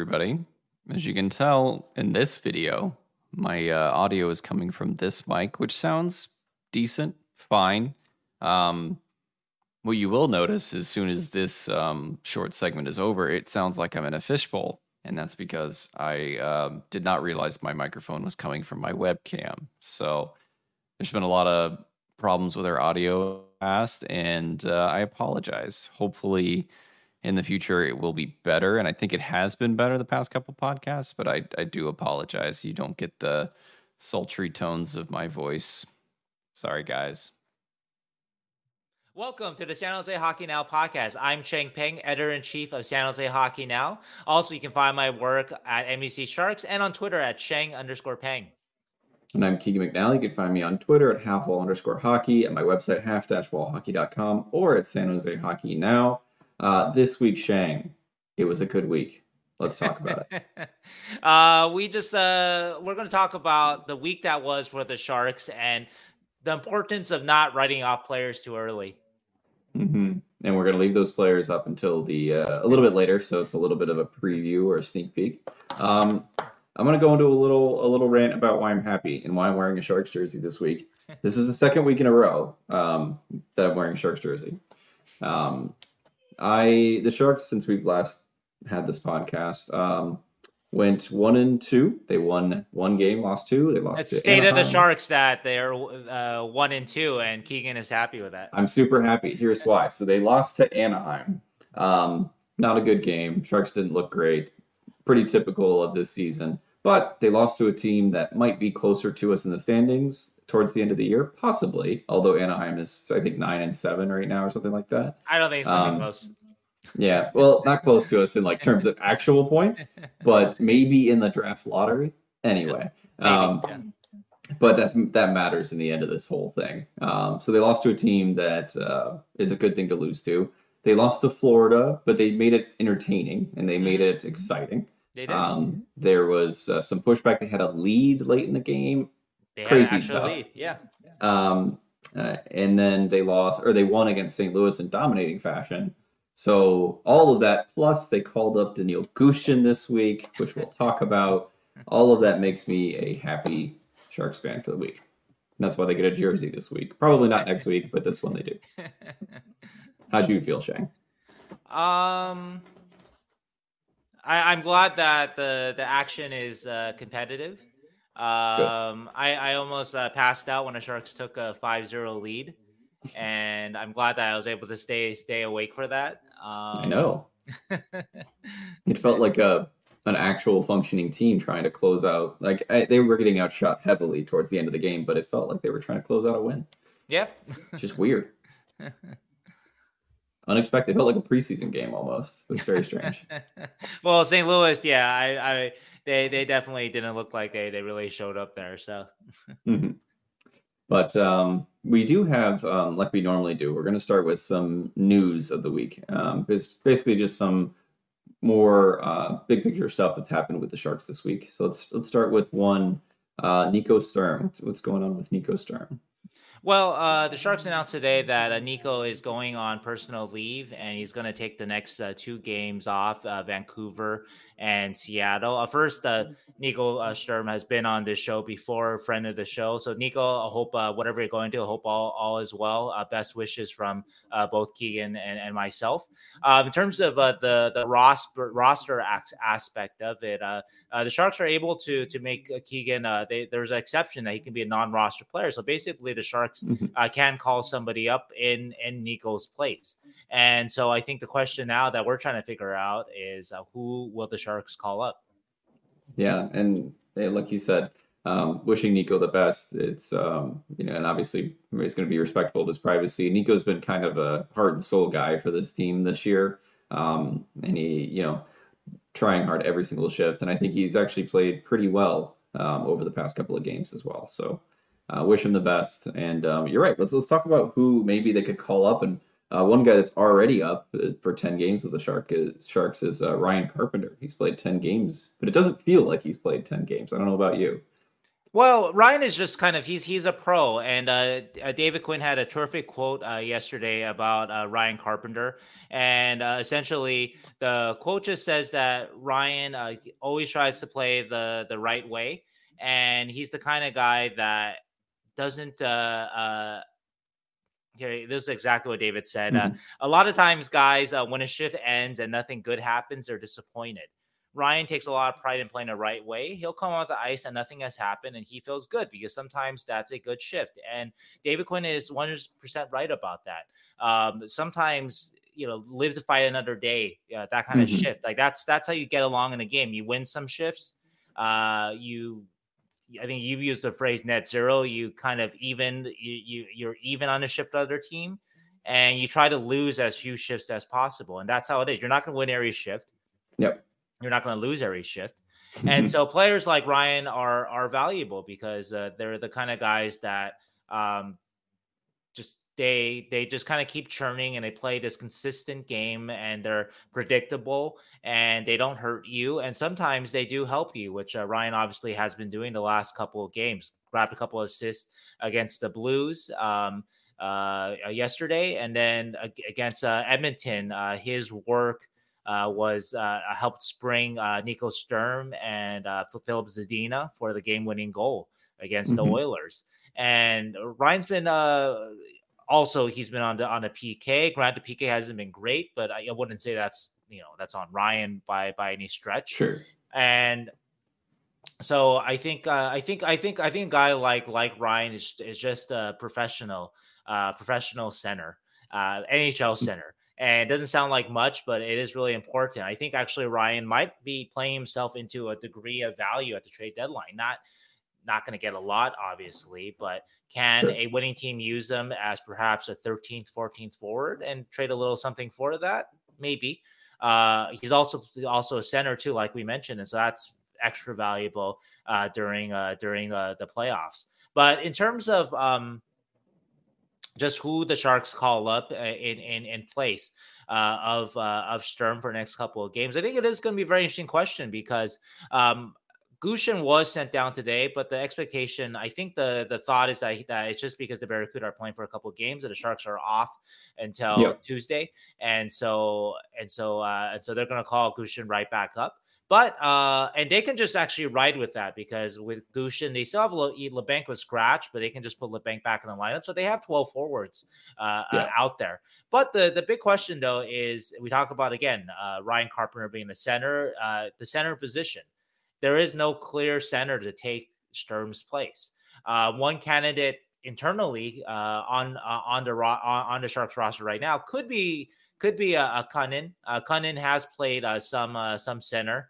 everybody. As you can tell in this video, my uh, audio is coming from this mic, which sounds decent, fine. Um, what you will notice as soon as this um, short segment is over, it sounds like I'm in a fishbowl. And that's because I uh, did not realize my microphone was coming from my webcam. So there's been a lot of problems with our audio past, and uh, I apologize. Hopefully, in the future it will be better and i think it has been better the past couple podcasts but i, I do apologize you don't get the sultry tones of my voice sorry guys Welcome to the San Jose Hockey Now podcast. I'm Sheng Peng, editor in chief of San Jose Hockey Now. Also, you can find my work at MEC Sharks and on Twitter at Sheng underscore Peng. And I'm Keegan McNally. You can find me on Twitter at halfwall underscore hockey, at my website half-wallhockey.com, or at San Jose Hockey Now. Uh, this week, Sheng, it was a good week. Let's talk about it. uh, we just uh, we're going to talk about the week that was for the Sharks and the importance of not writing off players too early. Mm-hmm. And we're going to leave those players up until the uh, a little bit later, so it's a little bit of a preview or a sneak peek. Um, I'm going to go into a little a little rant about why I'm happy and why I'm wearing a Sharks jersey this week. This is the second week in a row um, that I'm wearing a Sharks jersey. Um, I the Sharks since we've last had this podcast um, went one and two. They won one game, lost two. They lost. It's state Anaheim. of the Sharks that they're uh, one and two, and Keegan is happy with that. I'm super happy. Here's why. So they lost to Anaheim. Um, not a good game. Sharks didn't look great. Pretty typical of this season. But they lost to a team that might be closer to us in the standings towards the end of the year, possibly. Although Anaheim is, I think, nine and seven right now, or something like that. I don't think it's gonna um, be close. Yeah, well, not close to us in like terms of actual points, but maybe in the draft lottery. Anyway, um, yeah. but that that matters in the end of this whole thing. Um, so they lost to a team that uh, is a good thing to lose to. They lost to Florida, but they made it entertaining and they made it mm-hmm. exciting. They did. Um, there was uh, some pushback. They had a lead late in the game. They Crazy stuff. Lead. Yeah. Um, uh, and then they lost, or they won against St. Louis in dominating fashion. So all of that, plus they called up Danil Gushchin this week, which we'll talk about. All of that makes me a happy Sharks fan for the week. And that's why they get a jersey this week. Probably not next week, but this one they do. How'd you feel, Sheng? Um, I, am glad that the the action is uh, competitive. Um, I, I almost uh, passed out when the Sharks took a 5-0 lead, and I'm glad that I was able to stay stay awake for that. Um, I know. it felt like a an actual functioning team trying to close out. Like I, they were getting outshot heavily towards the end of the game, but it felt like they were trying to close out a win. Yeah, it's just weird. unexpected. It felt like a preseason game almost. It was very strange. well, St. Louis, yeah, I, I, they, they definitely didn't look like they, they really showed up there. So, mm-hmm. but um, we do have, um, like we normally do, we're going to start with some news of the week. Um, it's basically just some more uh, big picture stuff that's happened with the Sharks this week. So let's let's start with one. Uh, Nico Sturm. What's, what's going on with Nico Sturm? Well, uh, the Sharks announced today that uh, Nico is going on personal leave and he's going to take the next uh, two games off uh, Vancouver and Seattle. Uh, first, uh, Nico Sturm has been on this show before, friend of the show. So, Nico, I hope whatever you're going to, I hope all, all is well. Best wishes from both Keegan and, and myself. Um, in terms of the the roster roster aspect of it, the Sharks are able to to make Keegan. They, there's an exception that he can be a non-roster player. So basically, the Sharks mm-hmm. uh, can call somebody up in in Nico's place. And so I think the question now that we're trying to figure out is uh, who will the Sharks call up? Yeah, and like you said, um, wishing Nico the best. It's um, you know, and obviously he's going to be respectful of his privacy. Nico's been kind of a heart and soul guy for this team this year, um, and he you know trying hard every single shift, and I think he's actually played pretty well um, over the past couple of games as well. So uh, wish him the best. And um, you're right. Let's let's talk about who maybe they could call up and uh, one guy that's already up uh, for 10 games with the Shark is, Sharks is uh, Ryan Carpenter. He's played 10 games, but it doesn't feel like he's played 10 games. I don't know about you. Well, Ryan is just kind of he's he's a pro, and uh, uh, David Quinn had a terrific quote uh, yesterday about uh, Ryan Carpenter, and essentially the quote just says that Ryan always tries to play the the right way, and he's the kind of guy that doesn't. Uh, uh, here, this is exactly what David said. Mm-hmm. a lot of times, guys, uh, when a shift ends and nothing good happens, they're disappointed. Ryan takes a lot of pride in playing the right way. He'll come on the ice and nothing has happened, and he feels good because sometimes that's a good shift. And David Quinn is 100% right about that. Um, sometimes you know live to fight another day uh, that kind mm-hmm. of shift like that's that's how you get along in a game you win some shifts uh you i think you've used the phrase net zero. You kind of even you, you you're even on a shift with other team and you try to lose as few shifts as possible and that's how it is. You're not going to win every shift. Yep. You're not going to lose every shift. And so players like Ryan are are valuable because uh, they're the kind of guys that um, just they they just kind of keep churning and they play this consistent game and they're predictable and they don't hurt you and sometimes they do help you, which uh, Ryan obviously has been doing the last couple of games. Grabbed a couple of assists against the Blues. Um, uh, yesterday, and then against uh, Edmonton, uh, his work uh, was uh, helped spring uh, Nico Sturm and uh, Filip Zadina for the game-winning goal against mm-hmm. the Oilers. And Ryan's been uh, also he's been on the on a PK. Granted, PK hasn't been great, but I, I, wouldn't say that's you know that's on Ryan by by any stretch. Sure. And so I think uh, I think I think I think a guy like like Ryan is is just a professional uh, professional center, uh, NHL mm. center and it doesn't sound like much, but it is really important. I think actually Ryan might be playing himself into a degree of value at the trade deadline. Not not going to get a lot, obviously, but can sure. a winning team use them as perhaps a 13th, 14th forward and trade a little something for that? Maybe. Uh, he's also also a center too, like we mentioned, and so that's extra valuable uh, during uh, during uh, the playoffs. But in terms of um, just who the Sharks call up uh, in in, in place uh, of uh, of Sturm for the next couple of games. I think it is going to be a very interesting question because um, Gushchin was sent down today, but the expectation, I think the the thought is that, that it's just because the Barracuda are playing for a couple of games that the Sharks are off until yep. Tuesday, and so and so uh, and so they're going to call Gushchin right back up. But uh, and they can just actually ride with that because with Gushchin, they still have Labanc with scratch, but they can just put Labanc back in the lineup. So they have 12 forwards uh, uh yeah. uh, out there. But the the big question though is we talk about again uh, Ryan Carpenter being the center, uh, the center position. There is no clear center to take Sturm's place. one candidate internally on on the on the Sharks roster right now could be could be a, a Kunin. Uh, Kunin has played uh, some uh, some center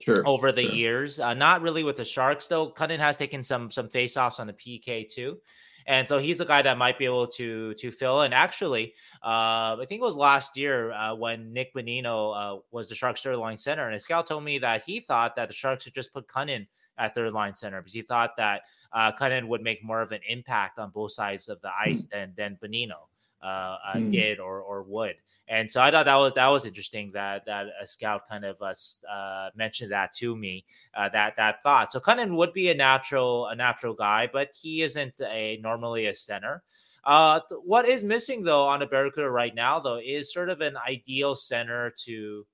sure, over the sure. years. Uh, not really with the Sharks though. Kunin has taken some some faceoffs on the PK too. And so he's a guy that might be able to to fill. And actually, uh, I think it was last year uh, when Nick Bonino uh, was the Sharks third line center, and a scout told me that he thought that the Sharks should just put Kunin at third line center because he thought that uh, Kunin would make more of an impact on both sides of the ice mm. than than Bonino uh, mm. did or or would. And so I thought that was that was interesting that that a scout kind of uh, uh mentioned that to me uh, that that thought. So Kunin would be a natural a natural guy, but he isn't a normally a center. Uh, what is missing though on the Barracuda right now though is sort of an ideal center to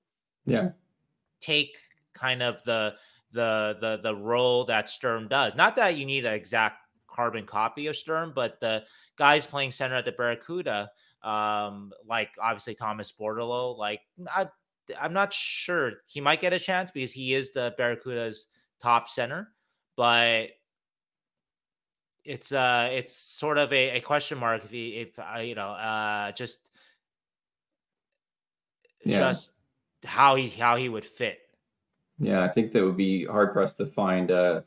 yeah take kind of the the the the role that Sturm does. Not that you need an exact carbon copy of Sturm, but the guys playing center at the Barracuda, um, like obviously Thomas Bordeleau, like I, I'm not sure he might get a chance because he is the Barracuda's top center, but it's uh it's sort of a, a question mark if he, if uh, you know uh just yeah. just how he how he would fit. Yeah, I think that would be hard pressed to find uh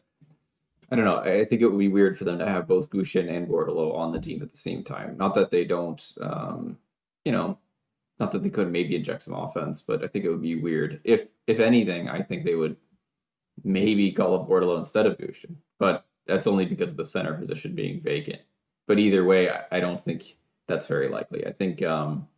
I don't know. I think it would be weird for them to have both Gushchin and Bordeleau on the team at the same time. Not that they don't, um, you know, not that they couldn't maybe inject some offense, but I think it would be weird. If if anything, I think they would maybe call up Bordeleau instead of Gushchin, but that's only because of the center position being vacant. But either way, I, I don't think that's very likely. I think um,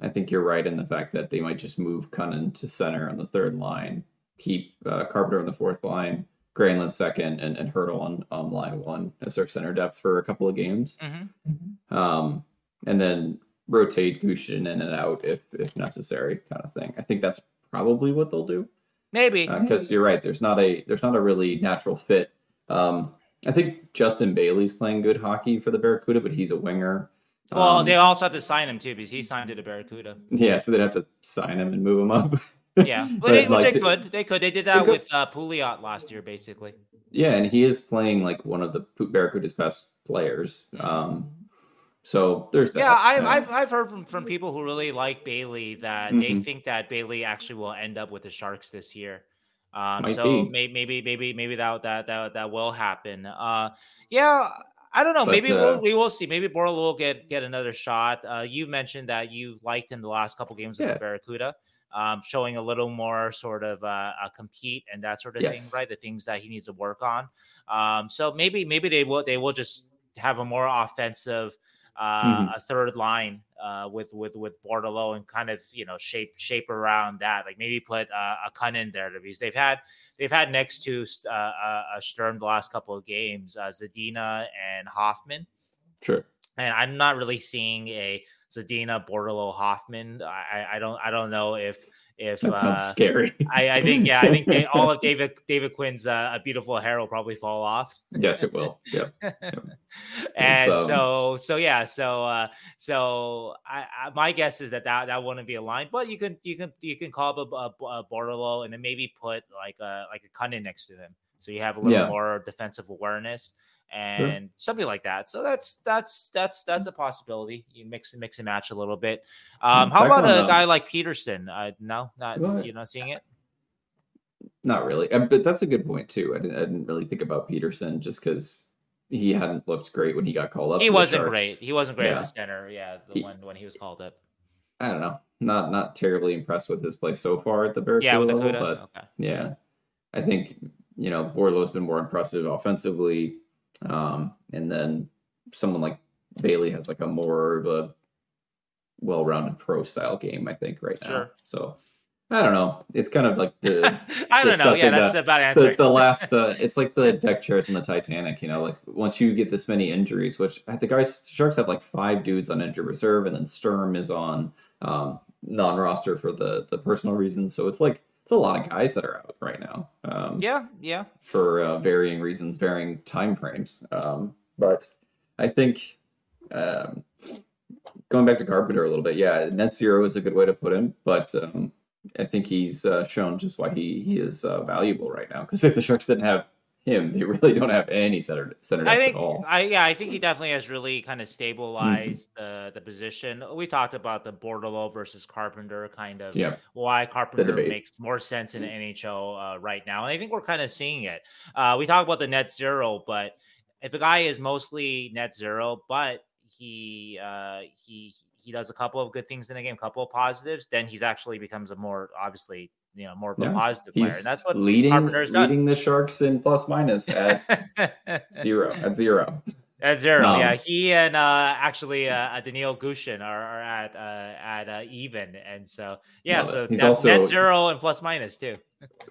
I think you're right in the fact that they might just move Kunin to center on the third line, keep uh, Carpenter on the fourth line Granlund second, and, and Hertl on, on line one as their center depth for a couple of games. Mm-hmm. Um, and then rotate Gushchin in and out if if necessary, kind of thing. I think that's probably what they'll do Maybe. because you're right. There's not a there's not a really natural fit. Um, I think Justin Bailey's playing good hockey for the Barracuda, but he's a winger. well, Um, they also have to sign him too because he signed to the Barracuda. yeah, so they'd have to sign him and move him up. Yeah, but, they, like, they to- could. They could. They did that with uh, Pouliot last year, basically. Yeah, and he is playing like one of the Barracuda's best players. Um, so there's that. Yeah, I've, I've, I've heard from, from people who really like Bailey that they Mhm. think that Bailey actually will end up with the Sharks this year. Um, so be. maybe maybe maybe maybe that that that that will happen. Uh, yeah, I don't know. But, maybe uh, we'll, we will see. Maybe Bordeleau will get get another shot. Uh, you've mentioned that you've liked him the last couple games with Yeah. the Barracuda, um, showing a little more sort of uh, a compete and that sort of Yes. thing, right? The things that he needs to work on. Um, so maybe maybe they will they will just have a more offensive uh, Mhm. a third line uh, with with with Bordeleau and kind of you know shape shape around that. Like maybe put uh, a Kun in there because they've had they've had next to uh, uh, Sturm the last couple of games, uh, Zadina and Hoffman, sure. And I'm not really seeing a Zadina Bordeleau Hoffman. I, I- don't I don't know if if That sounds uh, scary. I, I think yeah I think they, all of David David Quinn's uh, a beautiful hair will probably fall off. yes, it will. Yep. and um, so so yeah so uh so I, I my guess is that that that wouldn't be a line but you can you can you can call up a, a, a Bordeleau and then maybe put like a like a Kunin next to him so you have a little Yeah. more defensive awareness and something like that. So that's that's that's that's a possibility. You mix and mix and match a little bit. Um how about a guy like peterson? Uh no? Not you're not seeing it? Not really, Uh, but that's a good point too. I didn't, I didn't really think about Peterson just because he hadn't looked great when he got called up. he wasn't great. He wasn't great Yeah. as a center yeah the He- one when he was called up. I don't know. Not not terribly impressed with his play so far at the Barracuda yeah with the level, but okay. yeah, I think you know Bordeleau's been more impressive offensively, um, and then someone like Bailey has like a more of a well-rounded pro style game. I think right now. Sure. So I don't know. It's kind of like the I don't know. Yeah, that's the- about answer. the, the last uh, it's like the deck chairs in the Titanic, you know, like once you get this many injuries, which the guys Sharks have like five dudes on injured reserve, and then Sturm is on um, non-roster for the the personal reasons. So it's like it's a lot of guys that are out right now. Um, yeah, yeah. for uh, varying reasons, varying time frames. Um, but I think um, going back to Carpenter a little bit, yeah, net zero is a good way to put him, but um, I think he's uh, shown just why he he is uh, valuable right now. Because if the Sharks didn't have him, they really don't have any center center I think at all. I yeah, I think he definitely has really kind of Mm-hmm. stabilized the the position. We talked about the Bordeleau versus Carpenter kind of Yeah, why Carpenter makes more sense in the NHL uh, right now, and I think we're kind of seeing it. Uh, we talk about the net zero, but if a guy is mostly net zero, but he uh, he he does a couple of good things in the game, a couple of positives, then he's actually becomes a more obviously you know more of a Yeah, positive player, and that's what leading Carpenter's done. leading the Sharks in plus minus at zero at zero. At zero, Um, yeah. He and uh, actually uh, uh, Danil Gushchin are, are at uh, at uh, even, and so yeah, so He's net, also- net zero and plus minus too.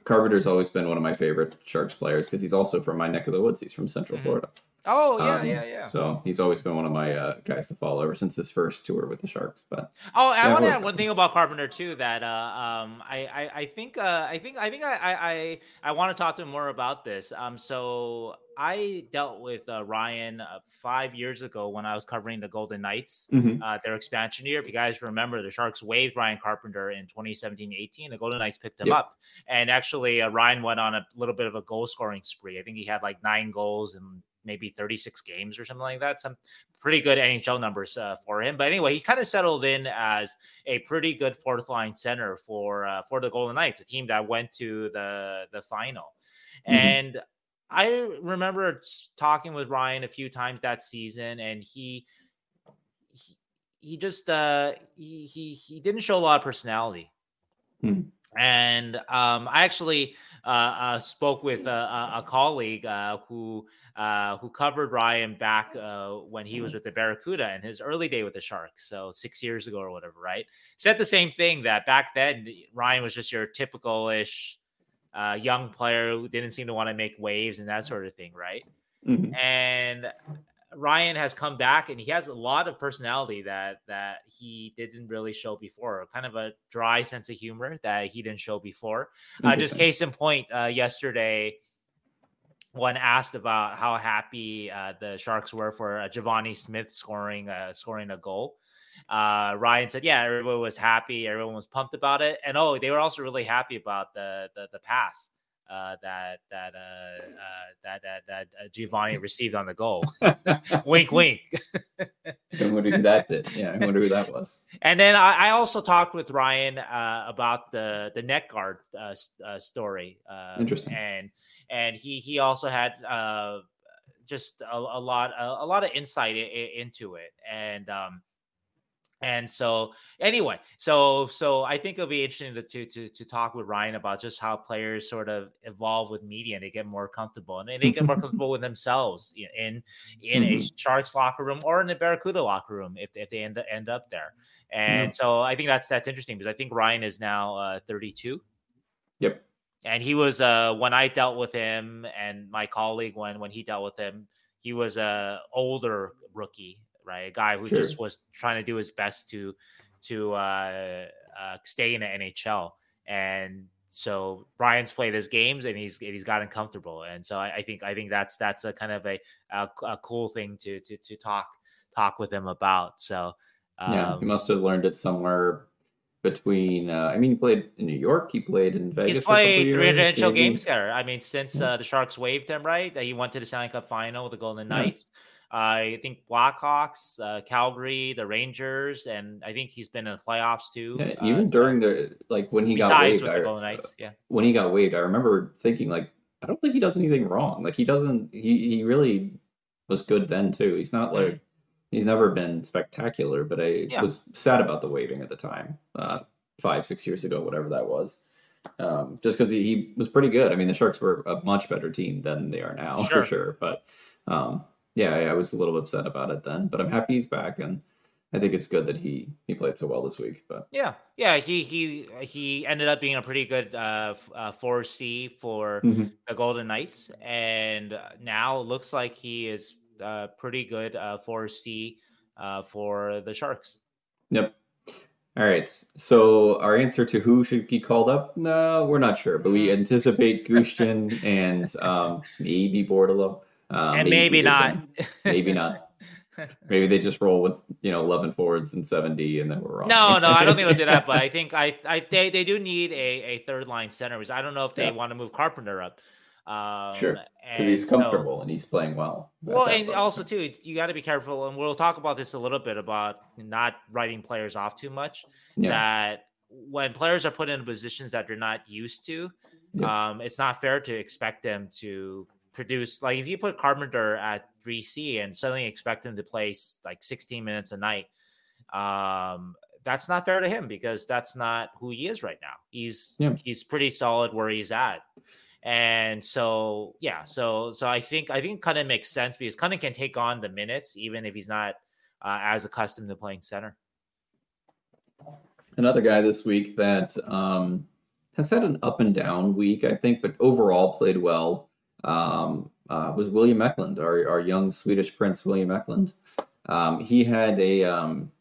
Carpenter's always been one of my favorite Sharks players because he's also from my neck of the woods. He's from Central Mhm. Florida. Oh yeah, Um, yeah, yeah. So he's always been one of my uh, guys to follow ever since his first tour with the Sharks. But Oh, I want to add one thing about Carpenter too. That uh, um, I, I, I think, uh, I think, I think, I, I, I, want to talk to him more about this. Um, so I dealt with uh, Ryan uh, five years ago when I was covering the Golden Knights, uh, their expansion year. If you guys remember, the Sharks waived Ryan Carpenter in 2017-18. The Golden Knights picked him Yep. up, and actually, uh, Ryan went on a little bit of a goal scoring spree. I think he had like nine goals in maybe 36 games or something like that. Some pretty good NHL numbers uh, for him. But anyway, he kind of settled in as a pretty good fourth line center for uh, for the Golden Knights, a team that went to the the final. Mhm. And I remember talking with Ryan a few times that season, and he he, he just uh, he, he he didn't show a lot of personality. Hmm. And um, I actually uh, uh, spoke with a, a, colleague uh, who uh, who covered Ryan back uh, when he was with the Barracuda in his early day with the Sharks, so six years ago or whatever, right? Said the same thing that back then Ryan was just your typical ish uh, young player who didn't seem to want to make waves and that sort of thing, right? Mhm. And Ryan has come back and he has a lot of personality that that he didn't really show before. Kind of a dry sense of humor that he didn't show before. Uh, just case in point, uh, yesterday, when asked about how happy uh, the Sharks were for uh, Givani Smith scoring uh, scoring a goal, uh, Ryan said, "Yeah, everyone was happy. Everyone was pumped about it, and oh, they were also really happy about the the, the pass." Uh, that that uh, uh, that that that uh, Givani received on the goal. wink, wink. I wonder who that did. Yeah, I wonder who that was. And then I, I also talked with Ryan uh, about the the net guard uh, uh, story. Uh, Interesting. And and he he also had uh, just a, a lot a, a lot of insight i- i- into it. And um, and so anyway, so so I think it'll be interesting to, to to to talk with Ryan about just how players sort of evolve with media and they get more comfortable and they get more comfortable with themselves in in a Sharks locker room or in a Barracuda locker room if, if they end end up there. And so I think that's that's interesting because I think Ryan is now uh, 32 Yep. and he was uh when I dealt with him and my colleague when when he dealt with him, he was a older rookie, right? A guy who Sure. just was trying to do his best to to uh, uh stay in the NHL. And so Brian's played his games and he's and he's gotten comfortable. And so I, I think I think that's that's a kind of a a, a cool thing to to to talk talk with him about. So Yeah, he um, must have learned it somewhere between. Uh, I mean, he played in New York. He played in Vegas. He's for a couple played three NHL games there. I mean, since uh, the Sharks waived him, right? That he went to the Stanley Cup final with the Golden Yeah. I think Blackhawks, uh, Calgary, the Rangers, and I think he's been in the playoffs too. Yeah, uh, even so- during the like when he got waived, I, Knights, yeah. when he got waived, I remember thinking like, I don't think he does anything wrong. Like he doesn't. He he really was good then too. He's not like he's never been spectacular, but I Yeah. was sad about the waving at the time, uh, five six years ago, whatever that was. Um, just because he, he was pretty good. I mean, the Sharks were a much better team than they are now Sure. for sure. But um, yeah, I, I was a little upset about it then. But I'm happy he's back, and I think it's good that he he played so well this week. But Yeah, yeah, he he he ended up being a pretty good uh, uh, 4C for Mhm. the Golden Knights, and now it looks like he is uh, pretty good uh, 4C uh, for the Sharks. Yep. All right. So our answer to who should be called up? No, we're not sure, but we Mm. anticipate Gushchin and um, maybe Bordeleau. Um, and maybe not. Maybe not. Maybe they just roll with you know 11 forwards and 70, and then we're wrong. No, no, I don't think they'll do that. But I think I, I they, they do need a, a third line center. Because I don't know if they Yeah. want to move Carpenter up. Um, Sure, because he's and so- comfortable and he's playing well. well, and level. also too, you got to be careful, and we'll talk about this a little bit about not writing players off too much. yeah, That when players are put in positions that they're not used to, Yeah. um, it's not fair to expect them to produce. Like if you put Carpenter at three C and suddenly expect him to play like sixteen minutes a night, um, that's not fair to him because that's not who he is right now. He's Yeah. he's pretty solid where he's at. And so yeah, so so I think I think Kunin makes sense because Kunin can take on the minutes even if he's not uh, as accustomed to playing center. another guy this week that um, has had an up and down week, I think, but overall played well. Um, uh, was William Eklund, our our young Swedish prince, William Eklund. Um, he had a um,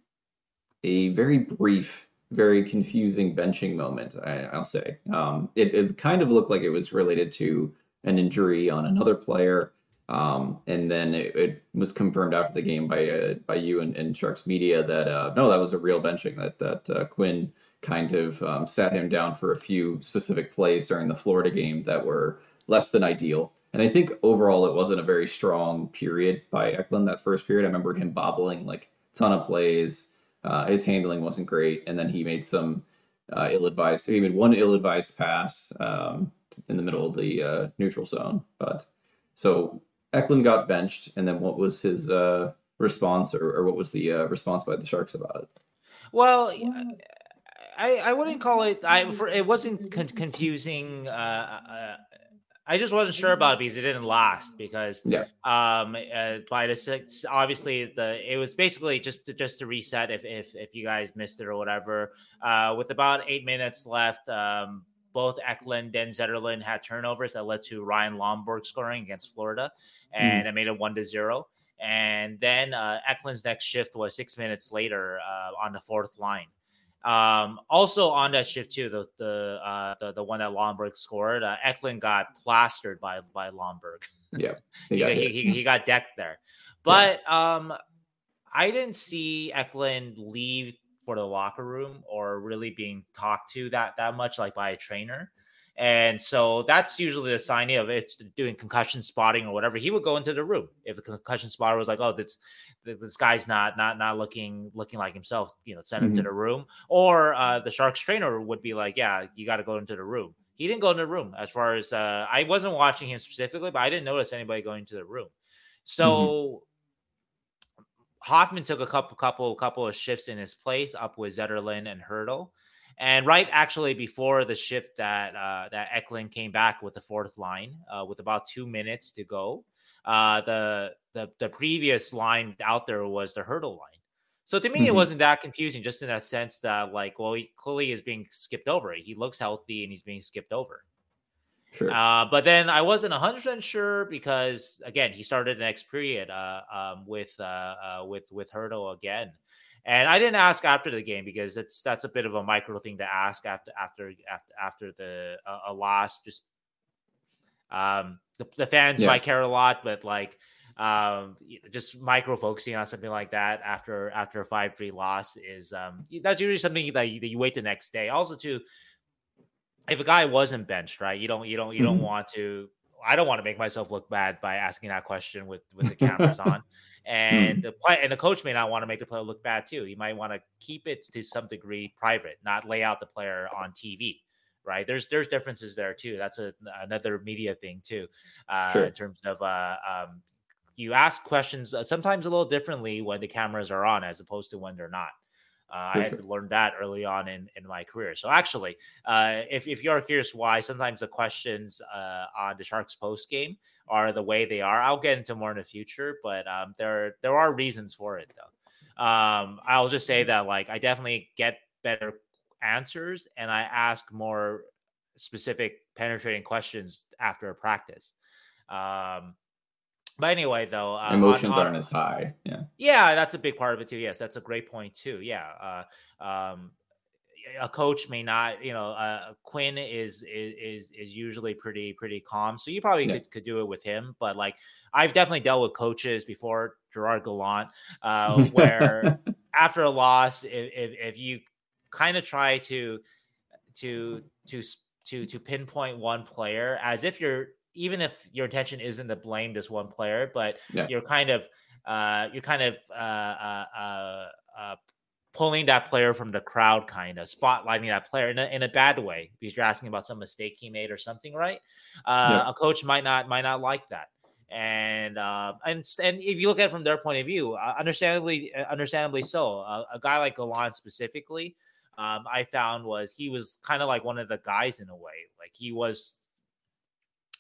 a very brief, very confusing benching moment. I, I'll say um, it, it kind of looked like it was related to an injury on another player. Um, and then it, it was confirmed after the game by uh, by you and, and Sharks Media that uh, no, that was a real benching. That that uh, Quinn kind of um, sat him down for a few specific plays during the Florida game that were less than ideal. And I think overall it wasn't a very strong period by Eklund that first period. I remember him bobbling like a ton of plays. Uh, his handling wasn't great, and then he made some uh, ill-advised. He made one ill-advised pass um, in the middle of the uh, neutral zone. But so Eklund got benched, and then what was his uh, response, or, or what was the uh, response by the Sharks about it? Well, I, I wouldn't call it. I for it wasn't con- confusing. Uh, uh, I just wasn't sure about it because it didn't last. Because Yeah. um, uh, by the six, obviously the it was basically just to, just to reset if if if you guys missed it or whatever. Uh, with about eight minutes left, um, both Eklund and Zetterlund had turnovers that led to Ryan Lomberg scoring against Florida, and mm. it made it one to zero. And then uh, Eklund's next shift was six minutes later uh, on the fourth line. Um, also on that shift too, the the uh, the, the one that Lomberg scored, uh, Eklund got plastered by by Lomberg. Yeah, he, got he, he, he, got decked there. But yeah. um, I didn't see Eklund leave for the locker room or really being talked to that that much, like by a trainer. And so that's usually the sign of it doing concussion spotting or whatever. He would go into the room if a concussion spotter was like, "Oh, this this guy's not not not looking looking like himself," you know, send him mm-hmm. to the room. Or uh, the Sharks trainer would be like, "Yeah, you got to go into the room." He didn't go into the room. As far as uh, I wasn't watching him specifically, but I didn't notice anybody going to the room. So mm-hmm. Hoffman took a couple couple couple of shifts in his place up with Zetterlund and Hertl. And right actually before the shift that uh, that Eklund came back with the fourth line uh, with about two minutes to go, uh, the the the previous line out there was the Hertl line. So to me, mm-hmm. it wasn't that confusing, just in that sense that like, well, he clearly is being skipped over. He looks healthy and he's being skipped over. Sure. Uh, but then I wasn't 100% sure because again, he started the next period uh, um, with uh, uh, with with Hertl again. And I didn't ask after the game because that's that's a bit of a micro thing to ask after after after after the uh, a loss. Just um, the, the fans yeah. might care a lot, but like um, just micro focusing on something like that after after a five three loss is um, that's usually something that you, that you wait the next day. Also, too, if a guy wasn't benched, right? You don't you don't you mm-hmm. don't want to. I don't want to make myself look bad by asking that question with with the cameras on. And the play and the coach may not want to make the player look bad too. He might want to keep it to some degree private, not lay out the player on TV. Right? There's there's differences there too. That's a, another media thing too, uh, sure. in terms of uh, um, you ask questions uh, sometimes a little differently when the cameras are on as opposed to when they're not. Uh, I had to learn that early on in, in my career. So actually, uh, if, if you're curious why sometimes the questions uh, on the Sharks post game are the way they are, I'll get into more in the future. But um, there there are reasons for it though. Um, I'll just say that like I definitely get better answers and I ask more specific penetrating questions after a practice. Um, but anyway, though, uh, emotions on, on, aren't as high. Yeah. Yeah, that's a big part of it too. Yes, that's a great point too. Yeah. Uh, um, a coach may not, you know, uh, Quinn is is is usually pretty pretty calm, so you probably yeah. could, could do it with him. But like, I've definitely dealt with coaches before, Gerard Gallant, uh, where after a loss, if, if, if you kind of try to to to to to pinpoint one player as if you're even if your intention isn't to blame this one player, but yeah. you're kind of uh, you're kind of uh, uh, uh, uh, pulling that player from the crowd, kind of spotlighting that player in a, in a bad way because you're asking about some mistake he made or something, right? Uh, yeah. A coach might not might not like that. And uh, and and if you look at it from their point of view, uh, understandably, understandably so, a guy like Gallant specifically, um, I found was he was kind of like one of the guys in a way. Like he was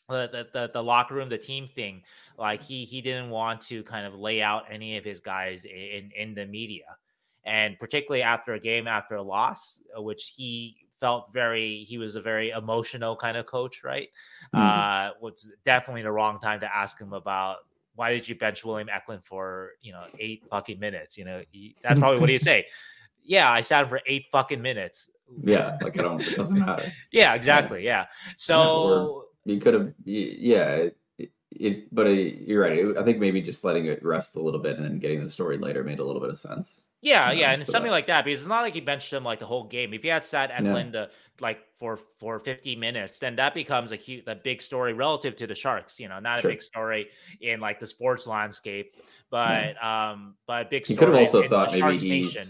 the, the the locker room, the team thing. Like he he didn't want to kind of lay out any of his guys in in the media, and particularly after a game after a loss, uh, which he felt very he was a very emotional kind of coach, right? Mm-hmm. Uh, was definitely the wrong time to ask him about why did you bench William Eklund for you know eight fucking minutes? You know he, that's probably what do you say? Yeah, I sat him for eight fucking minutes. Yeah, like I don't. It doesn't matter. yeah, exactly. Yeah. So you could have, yeah. It, it, but you're right. I think maybe just letting it rest a little bit and then getting the story later made a little bit of sense. Yeah, yeah, and something that. like that because it's not like he benched him like the whole game. If he had sat Eklund yeah. like for for 50 minutes, then that becomes a huge, a big story relative to the Sharks. You know, not sure. a big story in like the sports landscape, but yeah. um, but big. Story he could have also in, thought maybe he's Nation.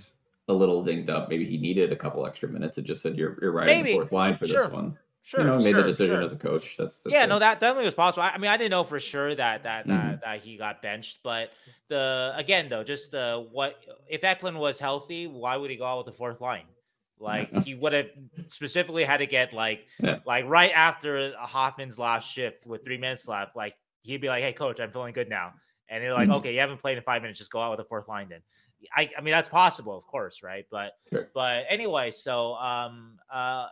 a little dinged up. Maybe he needed a couple extra minutes and just said, "You're you're right the fourth line for sure. this one." Sure, you know, made sure, the decision sure. as a coach. That's, that's yeah, no, that definitely was possible. I, I, mean, I didn't know for sure that that mm-hmm. that, that he got benched, but the again though, just the what if Eklund was healthy, why would he go out with the fourth line? Like he would have specifically had to get like yeah. like right after Hoffman's last shift with three minutes left, like he'd be like, "Hey, coach, I'm feeling good now," and they're like, mm-hmm. "Okay, you haven't played in five minutes, just go out with the fourth line then." I, I mean that's possible, of course, right? But sure. but anyway, so um uh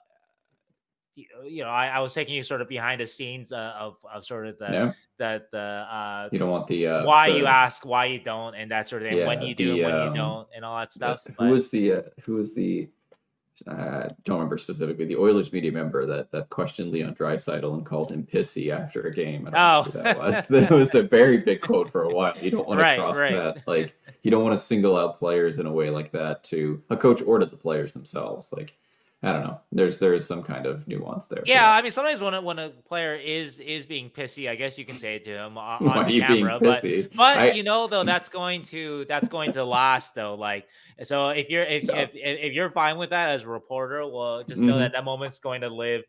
you know, I, I, was taking you sort of behind the scenes uh, of of sort of the yeah. the the uh, you don't want the uh, why the, you ask, why you don't, and that sort of thing. Yeah, when you do, the, when um, you don't, and all that stuff. The, who was the uh, who was the uh, don't remember specifically the Oilers media member that that questioned Leon Draisaitl and called him pissy after a game. oh, that was that was a very big quote for a while. You don't want right, to cross right. that. Like you don't want to single out players in a way like that to a coach or to the players themselves. Like I don't know. There's there is some kind of nuance there. Yeah, I mean, sometimes when a, when a player is is being pissy, I guess you can say it to him on, on the camera. But but I, you know though, that's going to that's going to last though. Like so, if you're if, if, if you're fine with that as a reporter, well, just know mm-hmm. that that moment's going to live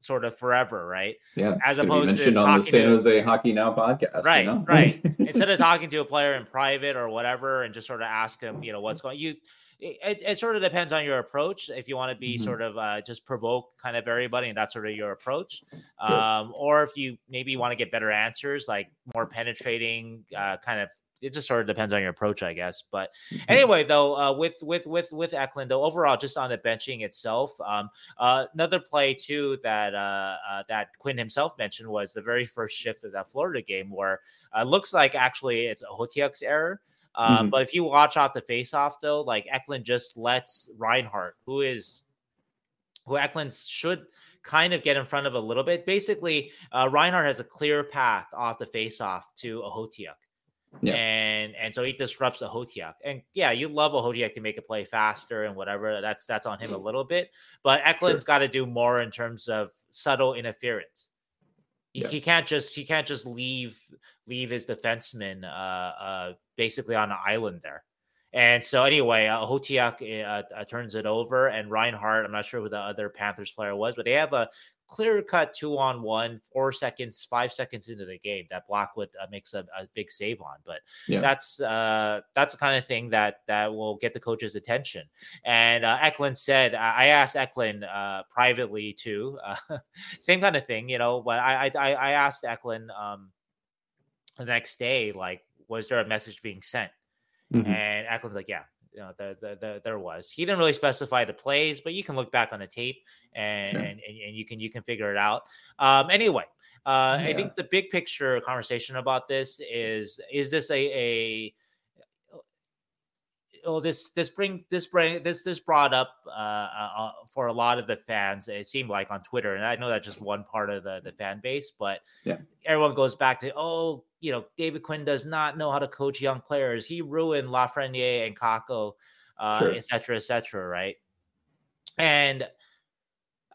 sort of forever, right? Yeah. As opposed to on the San to, Jose Hockey Now podcast, right? You know? right. Instead of talking to a player in private or whatever, and just sort of ask him, you know, what's going you it, it, sort of depends on your approach. If you want to be mm-hmm. sort of uh, just provoke kind of everybody, and that's sort of your approach, um, or if you maybe want to get better answers, like more penetrating, uh, kind of. It just sort of depends on your approach, I guess. But mm-hmm. anyway, though, uh, with with with with Eklund, though, overall, just on the benching itself, um, uh, another play too that uh, uh, that Quinn himself mentioned was the very first shift of that Florida game, where uh, looks like actually it's a Okhotiuk's error. Um, mm-hmm. But if you watch off the face-off, though, like Eklund just lets Reinhart, who is who Eklund should kind of get in front of a little bit. Basically, uh, Reinhart has a clear path off the face-off to Okhotiuk. Yeah. And and so he disrupts Okhotiuk. And yeah, you love Okhotiuk to make a play faster and whatever. That's that's on him a little bit. But Eklund's sure. got to do more in terms of subtle interference. He, yeah. he, can't just he can't just leave leave his defenseman uh, uh, basically on an island there. And so anyway, uh, Okhotiuk uh, uh, turns it over, and Reinhart. I'm not sure who the other Panthers player was, but they have a clear cut two on one, four seconds, five seconds into the game that Blackwood uh, makes a, a, big save on. But yeah. that's uh, that's the kind of thing that that will get the coach's attention. And uh, Eklund said, I asked Eklund uh, privately too, uh, same kind of thing, you know. But I I, I asked Eklund um, the next day, like, was there a message being sent? Mm-hmm. And Eklund's like, yeah, you know, the, the, the, there was. He didn't really specify the plays, but you can look back on the tape and sure. and, and, you can you can figure it out. Um, anyway, uh, yeah. I think the big picture conversation about this is is this a a well, this this bring this bring this this brought up uh, uh, uh, for a lot of the fans. It seemed like on Twitter, and I know that's just one part of the the fan base, but yeah. everyone goes back to oh, you know, David Quinn does not know how to coach young players. He ruined Lafreniere and Kakko, uh, sure. et cetera, et cetera, right? And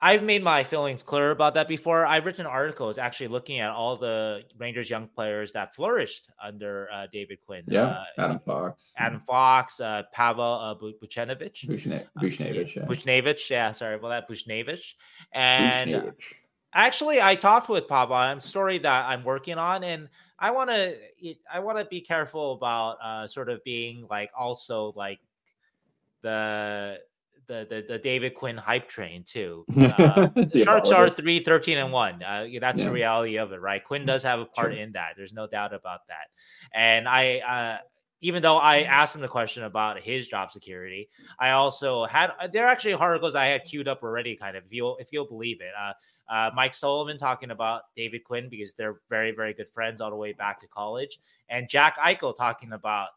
I've made my feelings clear about that before. I've written articles actually looking at all the Rangers young players that flourished under uh, David Quinn. Yeah, uh, Adam Fox. Adam Fox, uh, Pavel uh, Buchnevich. Buchnevich, yeah. Buchnevich, yeah, sorry about that, Buchnevich. And Buchnevich. actually, I talked with Pavel. I'm story that I'm working on, and I want to I want to be careful about uh, sort of being like also like the the, the, the David Quinn hype train too. Uh, the Sharks are 3 13 and 1. Uh, that's yeah. the reality of it, right? Quinn does have a part in that. There's no doubt about that. And I uh, even though I asked him the question about his job security, I also had uh, there are actually articles I had queued up already, kind of if you'll if you'll believe it. Uh, uh, Mike Sullivan talking about David Quinn because they're very very good friends all the way back to college, and Jack Eichel talking about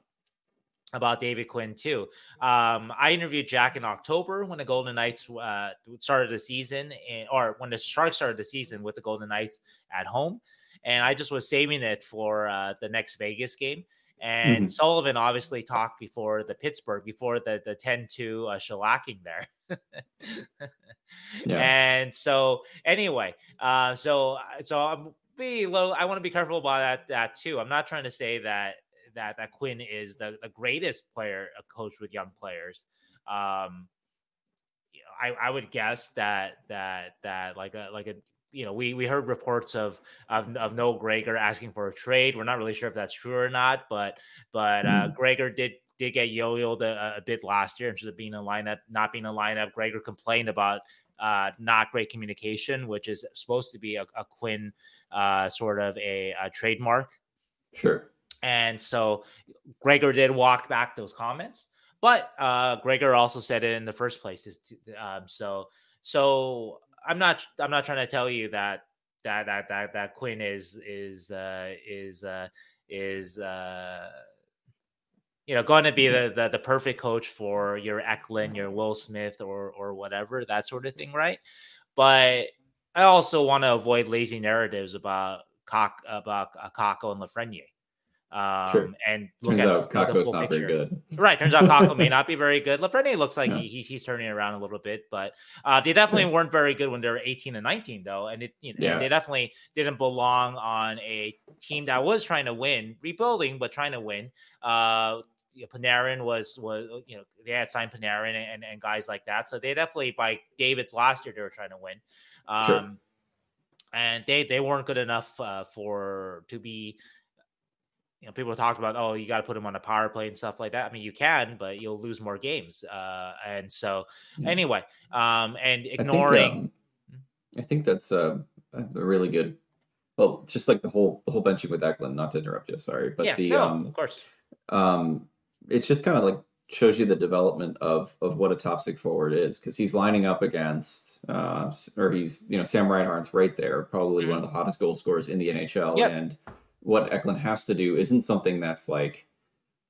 about David Quinn too. Um, I interviewed Jack in October when the Golden Knights uh, started the season, in, or when the Sharks started the season with the Golden Knights at home, and I just was saving it for uh, the next Vegas game. And mm-hmm. Sullivan obviously talked before the Pittsburgh, before the the ten two uh, shellacking there. yeah. And so anyway, uh, so so I'm be low. I want to be careful about that that too. I'm not trying to say that that that Quinn is the, the greatest player a coach with young players. Um, I, I would guess that that that like a like a you know we we heard reports of of, of Noah Gregor asking for a trade. We're not really sure if that's true or not, but but uh, mm-hmm. Gregor did did get yo-yoed a, a, bit last year in terms of being a lineup, not being a lineup. Gregor complained about uh, not great communication, which is supposed to be a, a Quinn uh, sort of a, a trademark. Sure. And so Gregor did walk back those comments, but uh, Gregor also said it in the first place. Um, so so I'm not I'm not trying to tell you that that that that that Quinn is is uh, is uh, is uh, you know going to be the, the the perfect coach for your Eklund, your Will Smith, or or whatever that sort of thing, right? But I also want to avoid lazy narratives about cock about Kakko and Lafreniere um, sure. and look turns at out the, full not picture. very good. Right. Turns out Kakko may not be very good. Lafreniere looks like he, he's, he's turning around a little bit, but uh, they definitely weren't very good when they were 18 and 19, though. And it, you know, yeah. they definitely didn't belong on a team that was trying to win, rebuilding, but trying to win. Uh, Panarin was was you know they had signed Panarin and, and guys like that, so they definitely by David's last year they were trying to win, um, sure. and they they weren't good enough uh, for to be you know, people talked about, oh, you got to put him on a power play and stuff like that. I mean, you can, but you'll lose more games. Uh, and so, yeah. anyway, um, and ignoring. I think, um, I think that's uh, a really good. Well, just like the whole the whole benching with Eklund. Not to interrupt you, sorry, but yeah, the no, um, of course, um, it's just kind of like shows you the development of of what a top six forward is because he's lining up against uh, or he's you know Sam Reinhart's right there, probably mm-hmm. one of the hottest goal scorers in the NHL, yep. and what Eklund has to do isn't something that's like,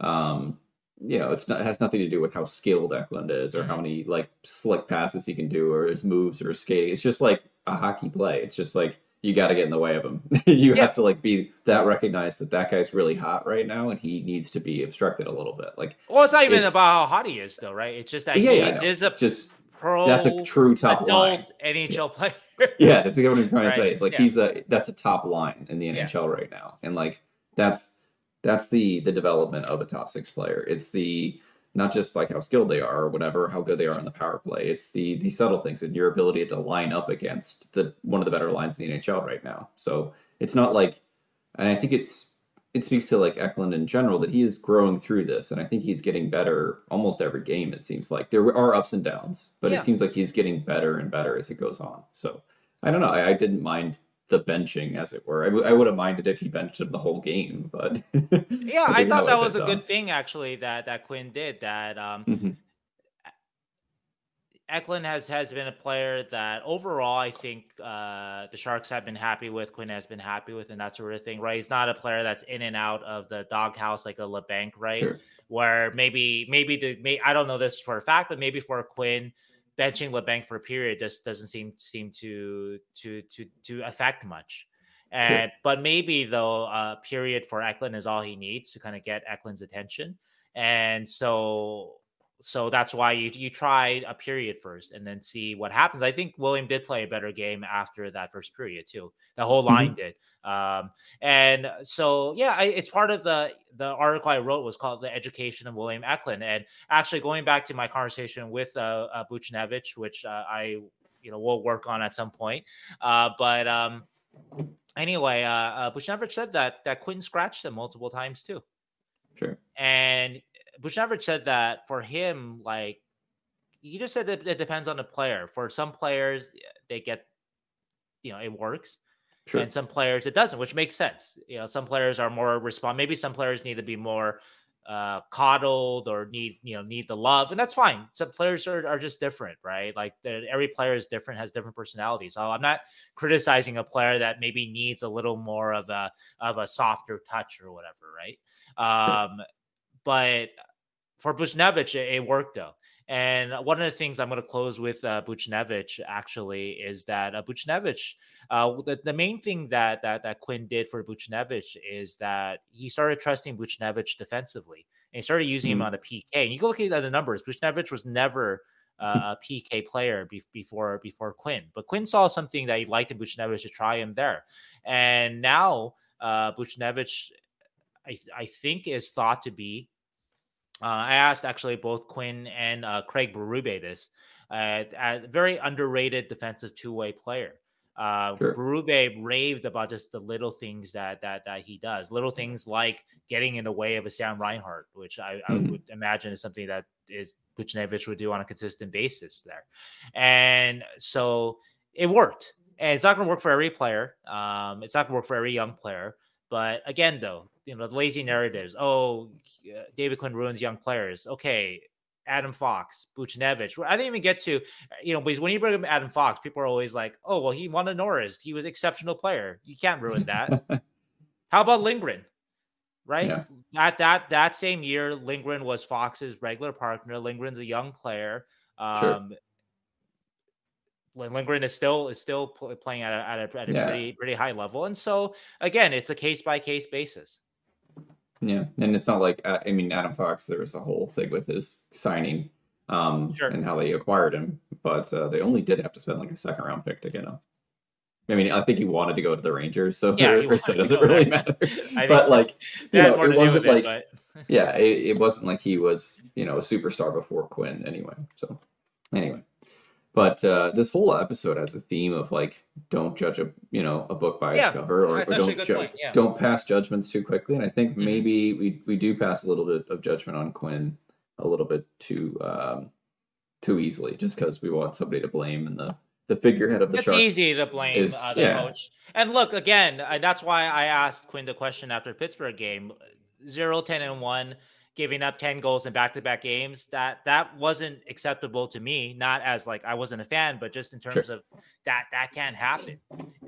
um, you know, it's not it has nothing to do with how skilled Eklund is or how mm-hmm. many like slick passes he can do or his moves or his skating. It's just like a hockey play. It's just like you got to get in the way of him. you yeah. have to like be that recognized that that guy's really hot right now and he needs to be obstructed a little bit. Like, well, it's not even it's, about how hot he is though, right? It's just that yeah, he yeah, is a just pro. That's a true top adult line. NHL player yeah, that's what I'm trying right. to say. It's like yeah. he's a that's a top line in the NHL yeah. right now, and like that's that's the the development of a top six player. It's the not just like how skilled they are or whatever, how good they are on the power play. It's the the subtle things and your ability to line up against the one of the better lines in the NHL right now. So it's not like, and I think it's it speaks to like Eklund in general that he is growing through this, and I think he's getting better almost every game. It seems like there are ups and downs, but yeah. it seems like he's getting better and better as it goes on. So I don't know. I, I didn't mind the benching, as it were. I, w- I would have minded if he benched him the whole game, but yeah, I, thought that was a good thing actually that that Quinn did. That um, mm-hmm. Eklund has has been a player that overall I think uh, the Sharks have been happy with. Quinn has been happy with, and that sort of thing. Right? He's not a player that's in and out of the doghouse like a Labanc, right? Sure. Where maybe maybe the may, I don't know this for a fact, but maybe for Quinn benching Labanc for a period just doesn't seem seem to to to to affect much. And sure. but maybe though a period for Eklund is all he needs to kind of get Eklund's attention. And so so that's why you you try a period first and then see what happens. I think William did play a better game after that first period too. The whole line mm-hmm. did, um, and so yeah, I, it's part of the the article I wrote was called "The Education of William Eklund." And actually, going back to my conversation with uh, uh Buchnevich, which uh, I you know will work on at some point, uh, but um, anyway, uh, uh, Buchnevich said that that Quinn scratched him multiple times too. Sure. And Buchnevich said that for him, like you just said that it depends on the player. For some players, they get, you know, it works. Sure. And some players it doesn't, which makes sense. You know, some players are more respond. Maybe some players need to be more uh, coddled or need you know need the love, and that's fine. Some players are, are just different, right? Like every player is different, has different personalities. So I'm not criticizing a player that maybe needs a little more of a of a softer touch or whatever, right? Um, but for Buchnevich, it, it worked though. And one of the things I'm going to close with uh, Buchnevich actually is that uh, Buchnevich, uh, the, the main thing that, that that Quinn did for Buchnevich is that he started trusting Buchnevich defensively and he started using mm-hmm. him on a PK. And you can look at the numbers. Buchnevich was never uh, a PK player be- before before Quinn, but Quinn saw something that he liked in Buchnevich to try him there. And now uh, Buchnevich, I, I think, is thought to be I asked actually both Quinn and uh, Craig Berube this. Uh, a very underrated defensive two-way player. Uh, sure. Berube raved about just the little things that that that he does, little things like getting in the way of a Sam Reinhart, which I, mm-hmm. I would imagine is something that is Buchnevich would do on a consistent basis there, and so it worked. And it's not going to work for every player. Um, it's not going to work for every young player. But again, though, you know, the lazy narratives. Oh, David Quinn ruins young players. Okay, Adam Fox, Buchnevich. I didn't even get to, you know, because when you bring up Adam Fox, people are always like, oh, well, he won a Norris. He was exceptional player. You can't ruin that. How about Lindgren? Right? Yeah. At that that same year, Lindgren was Fox's regular partner. Lindgren's a young player. Um, Sure. Lindgren is still is still playing at a, at a, at a Yeah. pretty pretty high level, and so again, it's a case by case basis. Yeah, and it's not like uh, I mean Adam Fox. There was a whole thing with his signing, um, Sure. and how they acquired him, but uh, they only did have to spend like a second round pick to get him. I mean, I think he wanted to go to the Rangers, so Yeah, it doesn't really there. matter. But like, you know, it wasn't it, like but yeah, it, it wasn't like he was you know a superstar before Quinn anyway. So anyway, but uh, this whole episode has a theme of like don't judge a you know a book by its Yeah, cover or, or that's actually a don't ju- yeah. don't pass judgments too quickly. And I think Mhm. maybe we we do pass a little bit of judgment on Quinn a little bit too um, too easily just because we want somebody to blame and the the figurehead of the it's easy to blame is- uh, the yeah. coach. And look, again, uh, that's why I asked Quinn the question after Pittsburgh game: zero, 10, and one, giving up ten goals in back-to-back games. That that wasn't acceptable to me. Not as like I wasn't a fan, but just in terms of that that can't happen.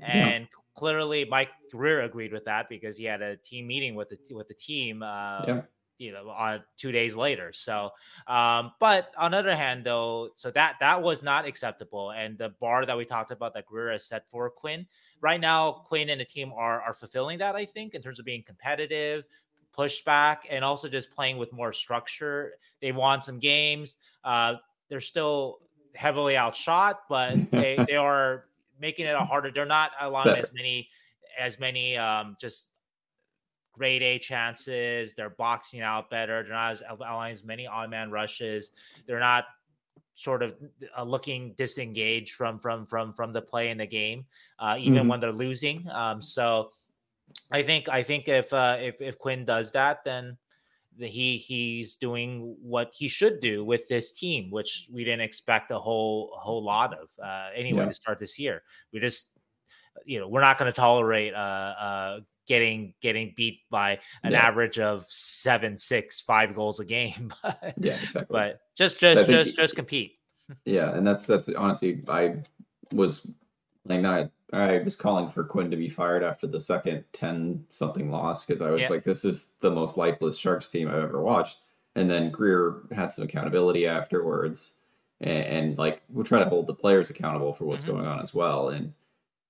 And clearly, Mike Grier agreed with that because he had a team meeting with the with the team. Uh, Yeah. you know on two days later so um but on the other hand though so that that was not acceptable and the bar that we talked about that Grier has set for Quinn right now Quinn and the team are are fulfilling that I think in terms of being competitive pushback and also just playing with more structure they've won some games uh they're still heavily outshot but they they are making it a harder they're not allowing Better. as many as many um just grade A chances. They're boxing out better. They're not as allowing as many on man rushes. They're not sort of uh, looking disengaged from from from from the play in the game, uh, even Mhm. when they're losing. Um, so I think I think if uh, if if Quinn does that, then he he's doing what he should do with this team, which we didn't expect a whole a whole lot of uh, anyway Yeah. to start this year. We just you know we're not going to tolerate uh, uh, getting getting beat by an Yeah. average of seven, six, five goals a game. but, Yeah, exactly. but just just think just just compete. Yeah, and that's that's honestly I was like not I was calling for Quinn to be fired after the second 10 something loss because I was Yeah. like this is the most lifeless Sharks team I've ever watched. And then Grier had some accountability afterwards and, and like we'll try to hold the players accountable for what's Mhm. going on as well. And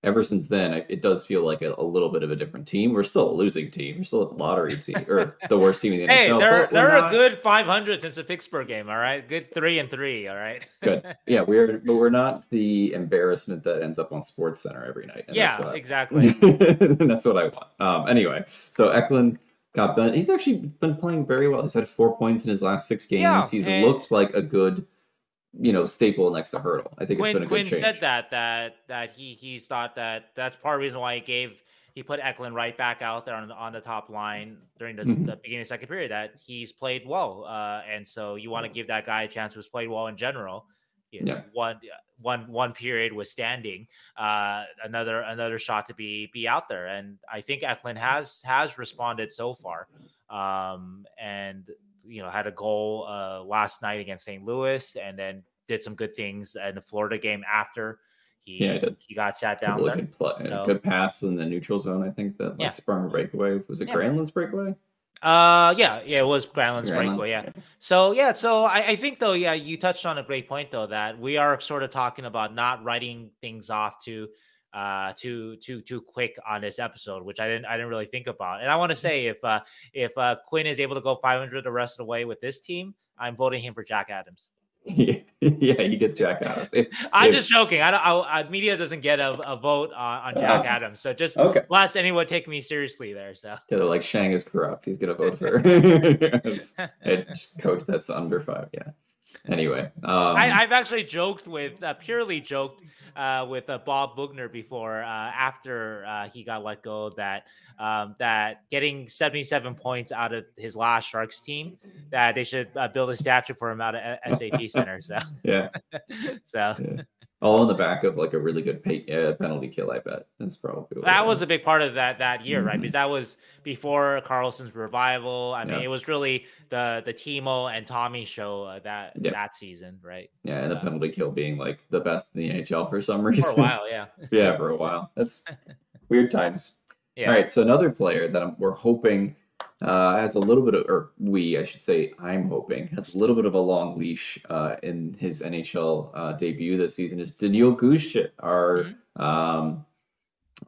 ever since then, it, does feel like a, a little bit of a different team. We're still a losing team. We're still a lottery team or the worst team in the Hey, NHL. they're but we're they're a good 500 since the Pittsburgh game. All right, good three and three. All right. Good. Yeah, we're but we're not the embarrassment that ends up on Sports Center every night. and that's yeah, what I- exactly. that's what I want. Um, anyway, so Eklund got done. He's actually been playing very well. He's had four points in his last six games. Yeah, He's and- looked like a good, you know, staple next to Hertl. I think it's been Quinn a good Quinn change. said that that that he he's thought that that's part of the reason why he gave he put Eklund right back out there on the, on the top line during the, Mhm. the beginning of the second period that he's played well uh, and so you want to give that guy a chance who's played well in general you know, Yeah. one one one period was standing uh another another shot to be be out there and i think eklund has has responded so far um and you know had a goal uh last night against st louis and then did some good things in the florida game after he Yeah, he got sat down really good, play, So- good pass in the neutral zone. I think that like, Yeah. sprung a breakaway. Was it Yeah. Granlund's breakaway? Uh, yeah, yeah, it was Granlund's Granlund? breakaway. Yeah. So yeah, so I, I think though, yeah, you touched on a great point though that we are sort of talking about not writing things off too, uh, too too too quick on this episode, which I didn't I didn't really think about. And I want to say if uh if uh Quinn is able to go 500 the rest of the way with this team, I'm voting him for Jack Adams. yeah, he gets Jack Adams. If, I'm if- just joking. I don't. I, I, media doesn't get a, a vote on, on Jack Uh, Adams, so just okay. lest anyone take me seriously there. So Yeah, they're like Sheng is corrupt. He's gonna vote for coach that's under five. Yeah. Anyway, um, I, I've actually joked with, uh, purely joked uh, with uh, Bob Boughner before uh, after uh, he got let go that um, that getting 77 points out of his last Sharks team, that they should uh, build a statue for him out of SAP Center. So, yeah, so yeah. All in the back of like a really good pay, uh, penalty kill. I bet that's probably that was a big part of that that year, mm-hmm. right? Because that was before Karlsson's revival. I mean, yeah. it was really the the Timo and Tommy show uh, that yep. that season, right? Yeah, and the penalty kill being like the best in the NHL for some reason. For a while, yeah. yeah, for a while. That's weird times. Yeah. All right, so another player that I'm, we're hoping uh, has a little bit of, or we, I should say, I'm hoping, has a little bit of a long leash uh, in his NHL uh, debut this season is Danil Gushchin, our mm-hmm. um,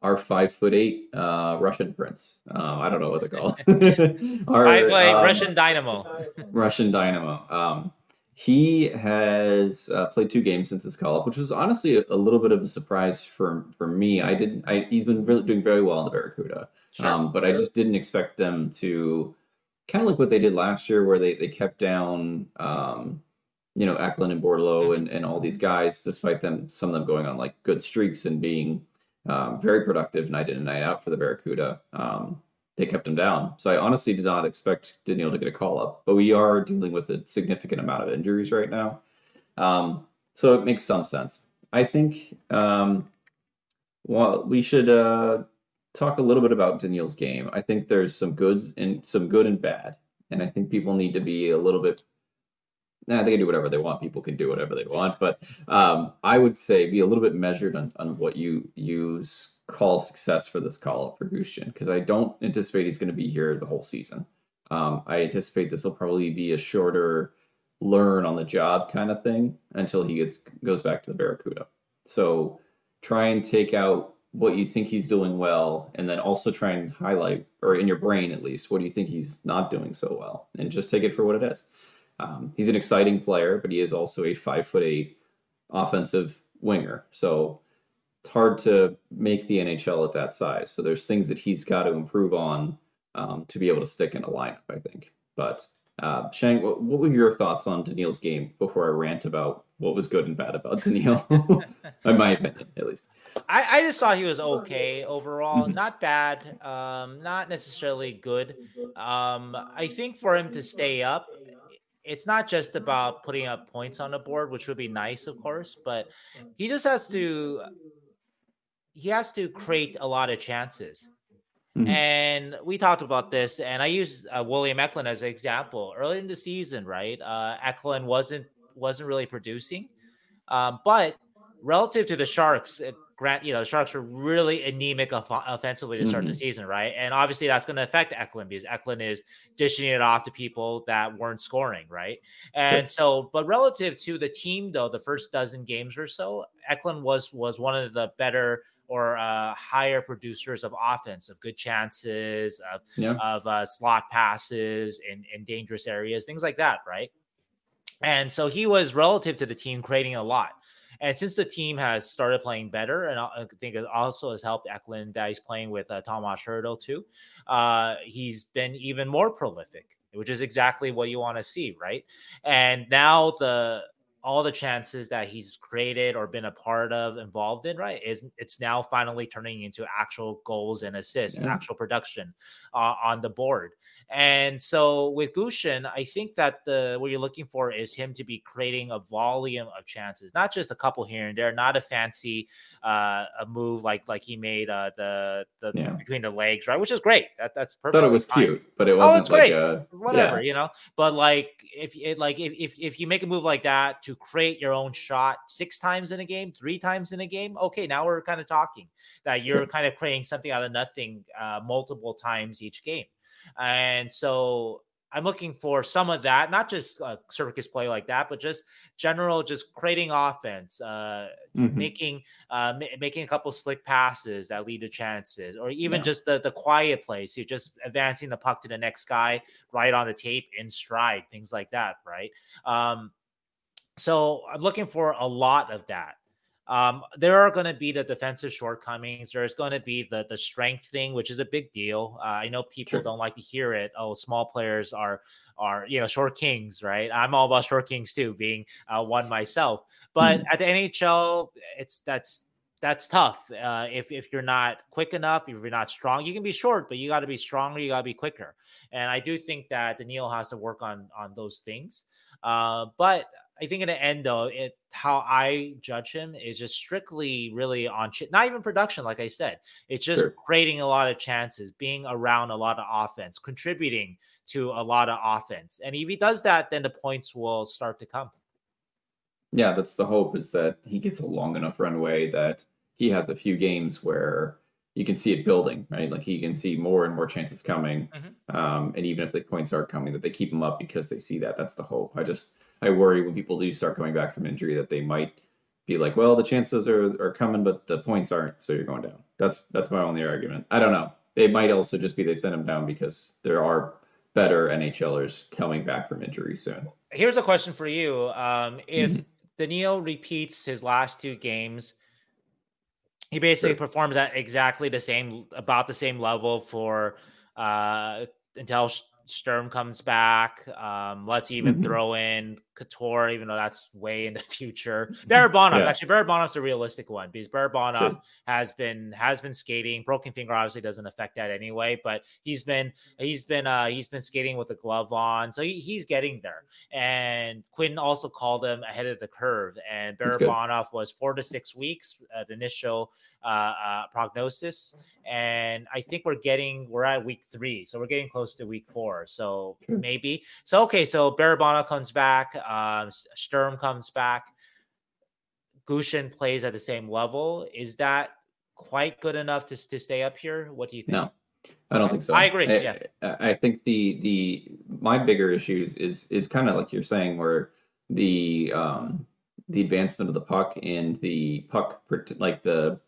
our five foot eight uh, Russian prince. Um, I don't know what they call our, I play um, Russian Dynamo. Russian Dynamo. Um, he has uh, played two games since his call up, which was honestly a, a, little bit of a surprise for for me. I didn't. I, he's been really doing very well in the Barracuda. Sure. Um, but I just didn't expect them to kind of like what they did last year, where they, they kept down, um, you know, Eklund and Bordeleau mm-hmm. and, and all these guys, despite them, some of them going on like good streaks and being um, very productive night in and night out for the Barracuda. Um, they kept him down. So I honestly did not expect Danil to get a call up, but we are dealing with a significant amount of injuries right now. Um, so it makes some sense. I think um, well, we should uh, talk a little bit about Danil's game. I think there's some goods and some good and bad, and I think people need to be a little bit. Nah, they can do whatever they want. People can do whatever they want, but um, I would say be a little bit measured on, on what you use call success for this call up for Gushchin because I don't anticipate he's going to be here the whole season. Um, I anticipate this will probably be a shorter learn on the job kind of thing until he gets goes back to the Barracuda. So try and take out what you think he's doing well, and then also try and highlight, or in your brain at least, what do you think he's not doing so well, and just take it for what it is. Um, he's an exciting player, but he is also a five foot eight offensive winger, so it's hard to make the NHL at that size. So there's things that he's got to improve on um, to be able to stick in a lineup, I think. But uh, Sheng, what, what, were your thoughts on Danil's game before I rant about what was good and bad about Danil? in my opinion, at least. I, I just thought he was okay overall, mm-hmm. not bad, um, not necessarily good. Um, I think for him to stay up, it's not just about putting up points on the board, which would be nice, of course, but he just has to he has to create a lot of chances. Mm-hmm. And we talked about this, and I use uh, William Eklund as an example. Early in the season, right? Uh, Eklund wasn't wasn't really producing, um, but relative to the Sharks, grant you know the Sharks were really anemic off- offensively to start mm-hmm. the season, right? And obviously that's going to affect Eklund because Eklund is dishing it off to people that weren't scoring, right? And sure. so, but relative to the team, though, the first dozen games or so, Eklund was was one of the better or uh, higher producers of offense, of good chances, of yeah. of uh, slot passes in, in dangerous areas, things like that, right? And so he was relative to the team creating a lot. And since the team has started playing better, and I think it also has helped Eklund that he's playing with uh, Tomas Hertl too, uh, he's been even more prolific, which is exactly what you want to see, right? And now the all the chances that he's created or been a part of involved in right is it's now finally turning into actual goals and assists yeah. and actual production uh, on the board and so with Gushchin, I think that the what you're looking for is him to be creating a volume of chances, not just a couple here and there, not a fancy uh, a move like like he made uh, the the yeah. between the legs, right? Which is great. That that's perfect. Thought it was fine. cute, but it wasn't oh, it's like great. A, whatever, yeah. you know. But like if it like if, if if you make a move like that to create your own shot six times in a game, three times in a game, okay, now we're kind of talking that you're sure. kind of creating something out of nothing uh, multiple times each game. And so I'm looking for some of that, not just uh, circus play like that, but just general, just creating offense, uh, mm-hmm. making uh, ma- making a couple slick passes that lead to chances, or even yeah. just the the quiet plays, so just advancing the puck to the next guy right on the tape in stride, things like that, right? Um, so I'm looking for a lot of that. Um, there are going to be the defensive shortcomings. There's going to be the the strength thing, which is a big deal. Uh, I know people sure. don't like to hear it. Oh, small players are are you know short kings, right? I'm all about short kings too, being uh, one myself. But mm. at the NHL, it's that's that's tough. Uh, if if you're not quick enough, if you're not strong, you can be short, but you got to be stronger. You got to be quicker. And I do think that Danil has to work on on those things. Uh, but I think in the end though, it how I judge him is just strictly really on ch- not even production, like I said. It's just sure. creating a lot of chances, being around a lot of offense, contributing to a lot of offense. And if he does that, then the points will start to come. Yeah, that's the hope is that he gets a long enough runway that he has a few games where you can see it building, right? Like he can see more and more chances coming. Mm-hmm. Um, and even if the points aren't coming, that they keep him up because they see that. That's the hope. I just I worry when people do start coming back from injury that they might be like, well, the chances are are coming, but the points aren't, so you're going down. That's that's my only argument. I don't know. It might also just be they send him down because there are better NHLers coming back from injury soon. Here's a question for you: um, If mm-hmm. Danil repeats his last two games, he basically sure. performs at exactly the same, about the same level for uh, until Sturm comes back. Um, let's even mm-hmm. throw in Couture, even though that's way in the future. Barabanov, yeah. actually, Barabanov's a realistic one because Barabanov sure. has been has been skating. Broken finger obviously doesn't affect that anyway, but he's been he's been uh he's been skating with a glove on, so he, he's getting there. And Quinn also called him ahead of the curve, and Barabanov was four to six weeks at the initial uh, uh, prognosis, and I think we're getting we're at week three, so we're getting close to week four. So sure. maybe so. Okay, so Barabanov comes back. Um, Sturm comes back. Gushchin plays at the same level. Is that quite good enough to, to stay up here? What do you think? No, I don't think so. I agree. I, yeah, I think the the my bigger issues is is kind of like you're saying, where the um the advancement of the puck and the puck like the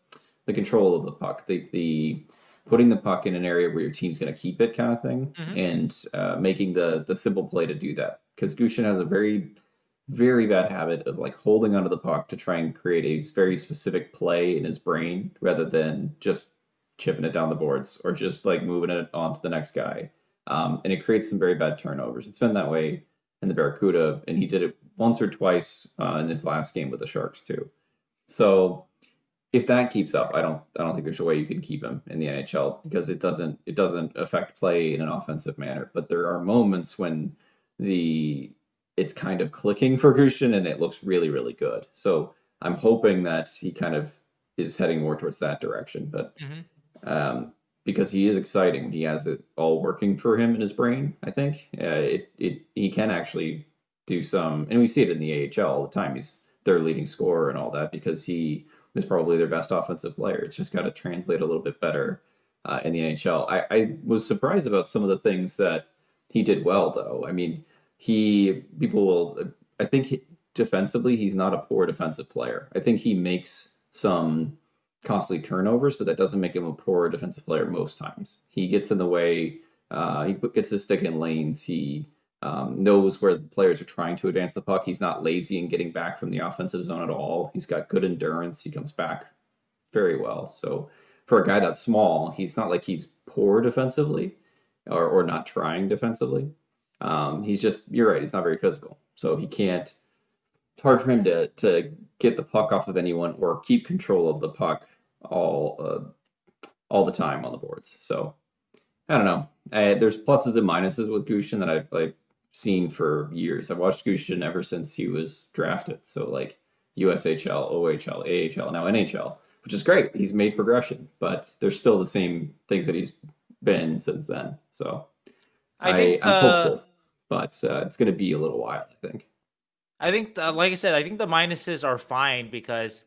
the control of the puck, the the putting the puck in an area where your team's going to keep it kind of thing, mm-hmm. and uh, making the the simple play to do that because Gushchin has a very, very bad habit of like holding onto the puck to try and create a very specific play in his brain rather than just chipping it down the boards or just like moving it on to the next guy. Um, and it creates some very bad turnovers. It's been that way in the Barracuda, and he did it once or twice uh, in his last game with the Sharks too. So if that keeps up, I don't I don't think there's a way you can keep him in the NHL because it doesn't it doesn't affect play in an offensive manner. But there are moments when the it's kind of clicking for Gushchin and it looks really, really good. So I'm hoping that he kind of is heading more towards that direction. But mm-hmm. um, because he is exciting, he has it all working for him in his brain. I think uh, it it he can actually do some, and we see it in the AHL all the time. He's their leading scorer and all that because he is probably their best offensive player. It's just got to translate a little bit better uh, in the NHL. I, I was surprised about some of the things that he did well, though. I mean, he people will. I think he, defensively, he's not a poor defensive player. I think he makes some costly turnovers, but that doesn't make him a poor defensive player most times. He gets in the way. Uh, he gets his stick in lanes. He um, knows where the players are trying to advance the puck. He's not lazy in getting back from the offensive zone at all. He's got good endurance. He comes back very well. So for a guy that's small, he's not like he's poor defensively or, or not trying defensively. Um, he's just you're right. He's not very physical, so he can't. It's hard for him to to get the puck off of anyone or keep control of the puck all uh, all the time on the boards. So I don't know. I, there's pluses and minuses with Gushchin that I've like seen for years. I've watched Gushchin ever since he was drafted. So like USHL, OHL, AHL, now NHL, which is great. He's made progression, but there's still the same things that he's been since then. So I, think I, am hopeful, but uh, it's going to be a little while. I think. I think, uh, like I said, I think the minuses are fine because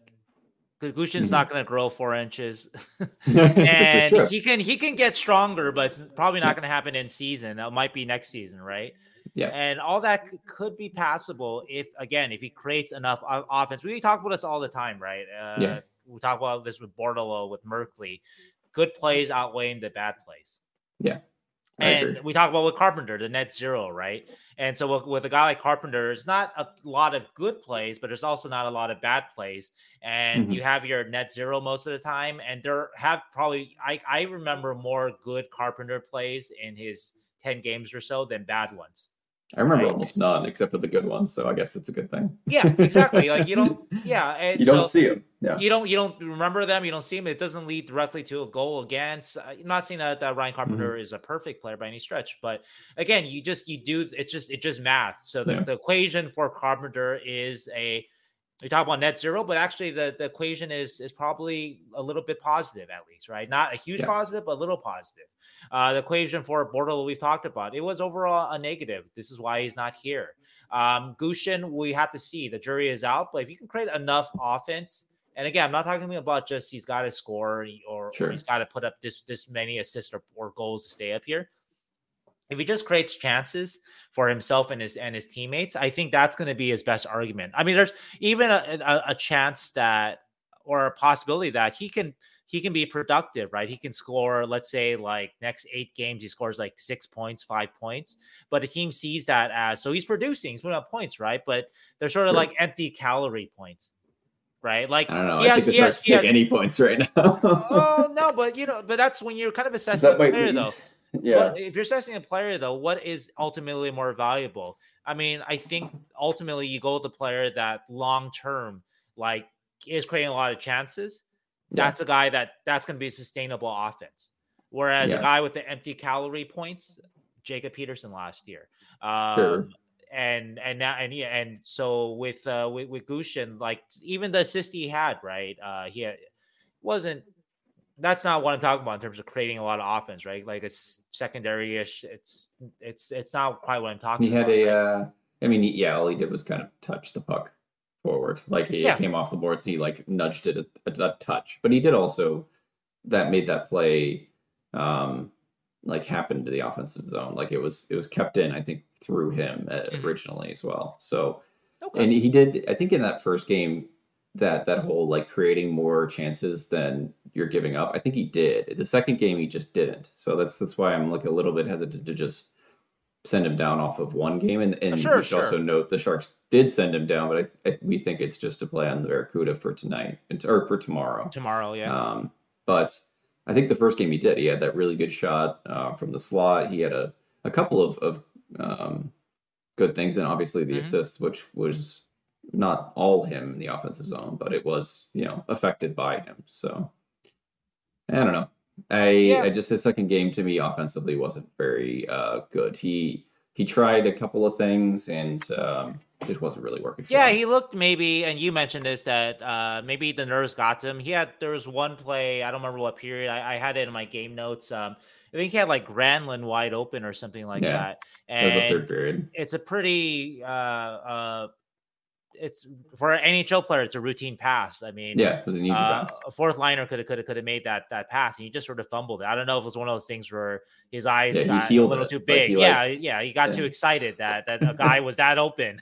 Gushchin's mm-hmm. not going to grow four inches, and he can he can get stronger, but it's probably not going to happen in season. It might be next season, right? Yeah, and all that could be passable if again if he creates enough offense. We talk about this all the time, right? Uh, yeah, we talk about this with Bordeleau, with Merkley. Good plays outweighing the bad plays. Yeah, and we talk about with Carpenter, the net zero, right? And so with, with, a guy like Carpenter, there's not a lot of good plays, but there's also not a lot of bad plays. And mm-hmm. you have your net zero most of the time. And there have probably I, I remember more good Carpenter plays in his 10 games or so than bad ones. I remember right? almost none except for the good ones, so I guess that's a good thing. Yeah, exactly. like you don't, yeah, you don't see them. Yeah, you don't, you don't remember them. You don't see them. It doesn't lead directly to a goal against. I'm not saying that, that Ryan Carpenter mm-hmm. is a perfect player by any stretch, but again, you just you do it's just it's just math. So the, yeah. the equation for Carpenter is a we talk about net zero, but actually the, the equation is is probably a little bit positive at least, right? Not a huge yeah. positive, but a little positive. Uh, the equation for Bordeleau we've talked about, it was overall a negative. This is why he's not here. Um, Gushchin, we have to see. The jury is out, but if you can create enough offense, and again, I'm not talking about just he's got to score or, sure. or he's got to put up this this many assists or, or goals to stay up here if he just creates chances for himself and his and his teammates, I think that's going to be his best argument. I mean, there's even a, a, a, chance that or a possibility that he can he can be productive, right? He can score, let's say, like next eight games, he scores like six points, five points. But the team sees that as so he's producing, he's putting up points, right? But they're sort of sure. like empty calorie points right? Like I don't know. I has, think he has, he has, any points right now. oh no, but you know, but that's when you're kind of assessing the player, though. Yeah. But if you're assessing a player, though, what is ultimately more valuable? I mean, I think ultimately you go with the player that long term, like, is creating a lot of chances. Yeah. That's a guy that that's going to be a sustainable offense. Whereas yeah. a guy with the empty calorie points, Jacob Peterson last year. Um, sure. And and now and yeah and so with uh with, with Gushchin, like even the assist he had, right? Uh he had, wasn't that's not what I'm talking about in terms of creating a lot of offense, right? Like it's secondary ish. It's it's it's not quite what I'm talking. He had a, right? uh, I mean, yeah, all he did was kind of touch the puck forward, like he yeah. came off the boards. He like nudged it a, a, a, touch, but he did also that made that play um like happen to the offensive zone. Like it was it was kept in, I think, through him uh, mm-hmm. originally as well. So, okay. and he did. I think in that first game that that whole like creating more chances than you're giving up. I think he did. The second game he just didn't. So that's that's why I'm like a little bit hesitant to just send him down off of one game. And, and sure, we should sure. also note the Sharks did send him down, but I, I, we think it's just to play on the Barracuda for tonight or for tomorrow. Tomorrow, yeah. Um, but I think the first game he did, he had that really good shot uh, from the slot. He had a, a couple of, of um, good things, and obviously the mm-hmm. assist, which was not all him in the offensive zone, but it was, you know, affected by him. So I don't know. I yeah. I just the second game to me offensively wasn't very uh, good. He he tried a couple of things and um, just wasn't really working. yeah, him. he looked maybe, and you mentioned this that uh, maybe the nerves got to him. He had there was one play I don't remember what period. I, I had it in my game notes. Um, I think he had like Granlund wide open or something like yeah, that. And was a third period. It's a pretty uh, uh, it's for an NHL player, it's a routine pass. I mean, yeah, it was an easy uh, pass. A fourth liner could have could have could have made that that pass, and he just sort of fumbled it. I don't know if it was one of those things where his eyes yeah, got a little it. too big. Like yeah, like, yeah, he got yeah. too excited that that a guy was that open.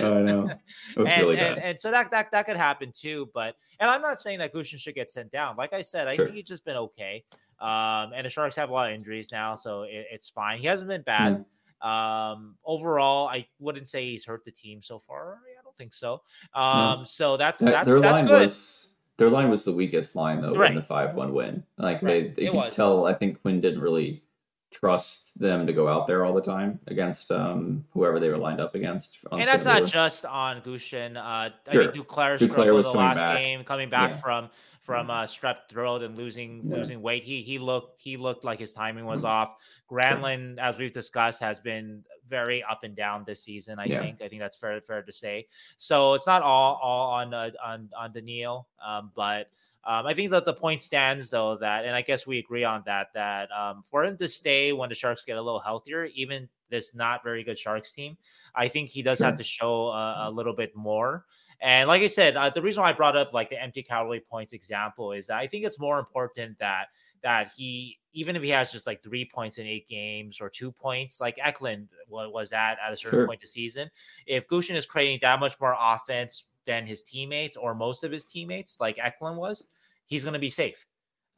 oh, I know. It was and, really. And, and, so that that that could happen too. But and I'm not saying that Gushchin should get sent down. Like I said, I sure. think he's just been okay. Um, and the Sharks have a lot of injuries now, so it, it's fine. He hasn't been bad. Um, overall, I wouldn't say he's hurt the team so far. Think so. Um, no. so that's that's their that's good. Was, their line was the weakest line though right. in the five-one win. Like right. they, they could tell. I think Quinn didn't really trust them to go out there all the time against um, whoever they were lined up against. And that's not just on Gushchin. Uh, sure. I think Duclair, Duclair was the last back. game, coming back yeah. from from uh, strep throat and losing yeah. losing weight. He he looked he looked like his timing was mm-hmm. off. Granlund, sure. as we've discussed, has been very up and down this season. I yeah. think I think that's fair fair to say. So it's not all all on uh, on on Danil, um, but. Um, I think that the point stands though that, and I guess we agree on that, that um, for him to stay when the Sharks get a little healthier, even this not very good Sharks team, I think he does sure. have to show a, a, little bit more. And like I said, uh, the reason why I brought up like the empty calorie points example is that I think it's more important that that he even if he has just like three points in eight games or two points, like Eklund was at at a certain sure. point of season, if Gushchin is creating that much more offense than his teammates or most of his teammates, like Eklund was, he's going to be safe.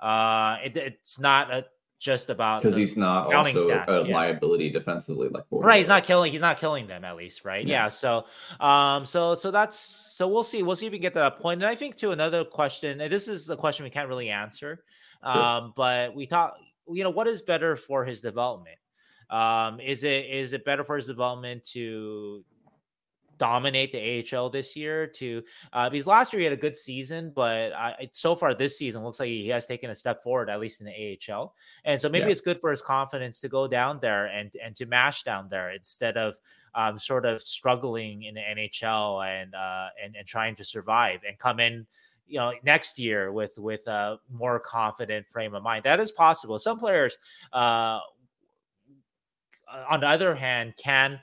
Uh, it, it's not a, just about because he's not also stats, a yeah. liability defensively like right he's not killing he's not killing them at least right yeah. yeah. so um so so that's so we'll see we'll see if we can get to that point. and i think to another question and this is the question we can't really answer sure. um but we thought you know what is better for his development Um, is it is it better for his development to dominate the AHL this year to uh, because last year he had a good season, but I, so far this season looks like he has taken a step forward, at least in the AHL. And so maybe yeah. it's good for his confidence to go down there and and to mash down there instead of um, sort of struggling in the NHL and uh, and and trying to survive and come in you know next year with with a more confident frame of mind that is possible some players uh on the other hand can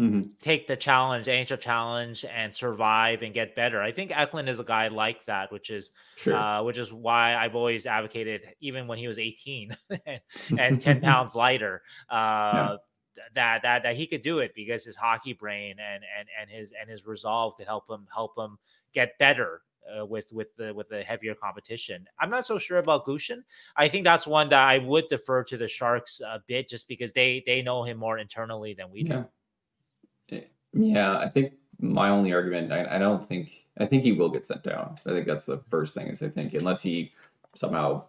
mm-hmm. take the challenge, the challenge, and survive and get better. I think Eklund is a guy like that, which is sure. uh, which is why I've always advocated, even when he was 18 and 10 pounds lighter. Uh, yeah. That, that that he could do it because his hockey brain and and and his and his resolve could help him help him get better uh, with with the with the heavier competition. I'm not so sure about Gushchin. I think that's one that I would defer to the Sharks a bit, just because they they know him more internally than we do. Yeah, I think my only argument, I, I don't think, I think he will get sent down. I think that's the first thing is I think unless he somehow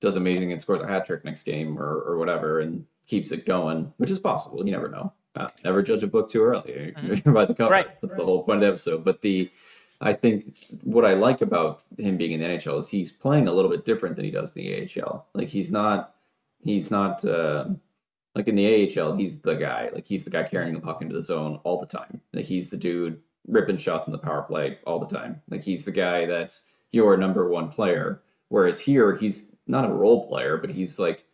does amazing and scores a hat trick next game or, or whatever and keeps it going, which is possible. You never know. Uh, never judge a book too early. Mm-hmm. By the cover. Right. That's the whole point of the episode. But the, I think what I like about him being in the NHL is he's playing a little bit different than he does in the AHL. Like he's not, he's not, uh, like in the AHL, he's the guy. Like he's the guy carrying the puck into the zone all the time. Like he's the dude ripping shots in the power play all the time. Like he's the guy that's your number one player. Whereas here, he's not a role player, but he's like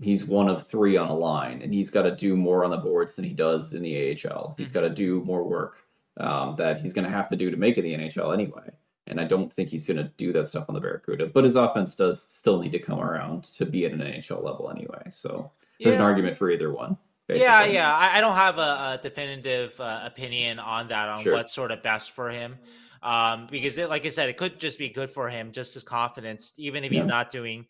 he's one of three on a line, and he's got to do more on the boards than he does in the AHL. He's mm-hmm. got to do more work um, that he's going to have to do to make it in the NHL anyway. And I don't think he's going to do that stuff on the Barracuda. But his offense does still need to come around to be at an NHL level anyway. So there's an argument for either one. Basically. Yeah, yeah. I, I, don't have a, a definitive uh, opinion on that on sure. what's sort of best for him, um, because it, like I said, it could just be good for him, just his confidence, even if yeah. he's not doing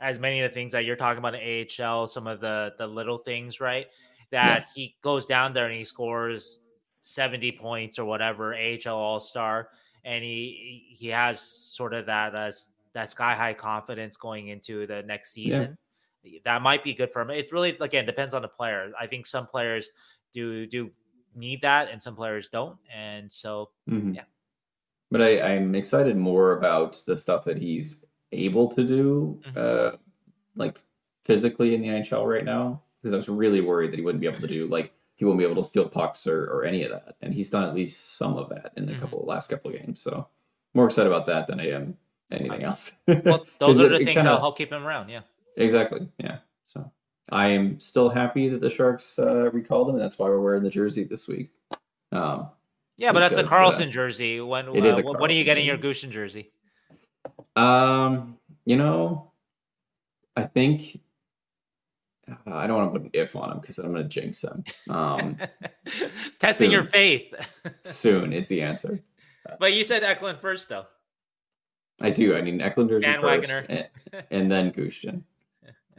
as many of the things that you're talking about in AHL, some of the the little things, right? That yeah. he goes down there and he scores 70 points or whatever, AHL All Star, and he he has sort of that uh, that sky high confidence going into the next season. That might be good for him. It really again depends on the player. I think some players do do need that, and some players don't. And so, mm-hmm. yeah. But I, I'm excited more about the stuff that he's able to do, mm-hmm. uh, like physically in the NHL right now, because I was really worried that he wouldn't be able to do like he won't be able to steal pucks or, or any of that, and he's done at least some of that in the mm-hmm. couple last couple of games. So more excited about that than I am anything else. well, those are the things that'll help keep him around. Yeah. Exactly. Yeah. So I am still happy that the Sharks uh, recalled him. That's why we're wearing the jersey this week. Um, yeah, but that's a Karlsson uh, jersey. When uh, when are you getting your Gushchin jersey? Um, you know, I think uh, I don't want to put an if on him because I'm going to jinx him. Um, Testing soon. your faith. soon is the answer. But you said Eklund first, though. I do. I mean, Eklund jersey first, and, and then Gushchin.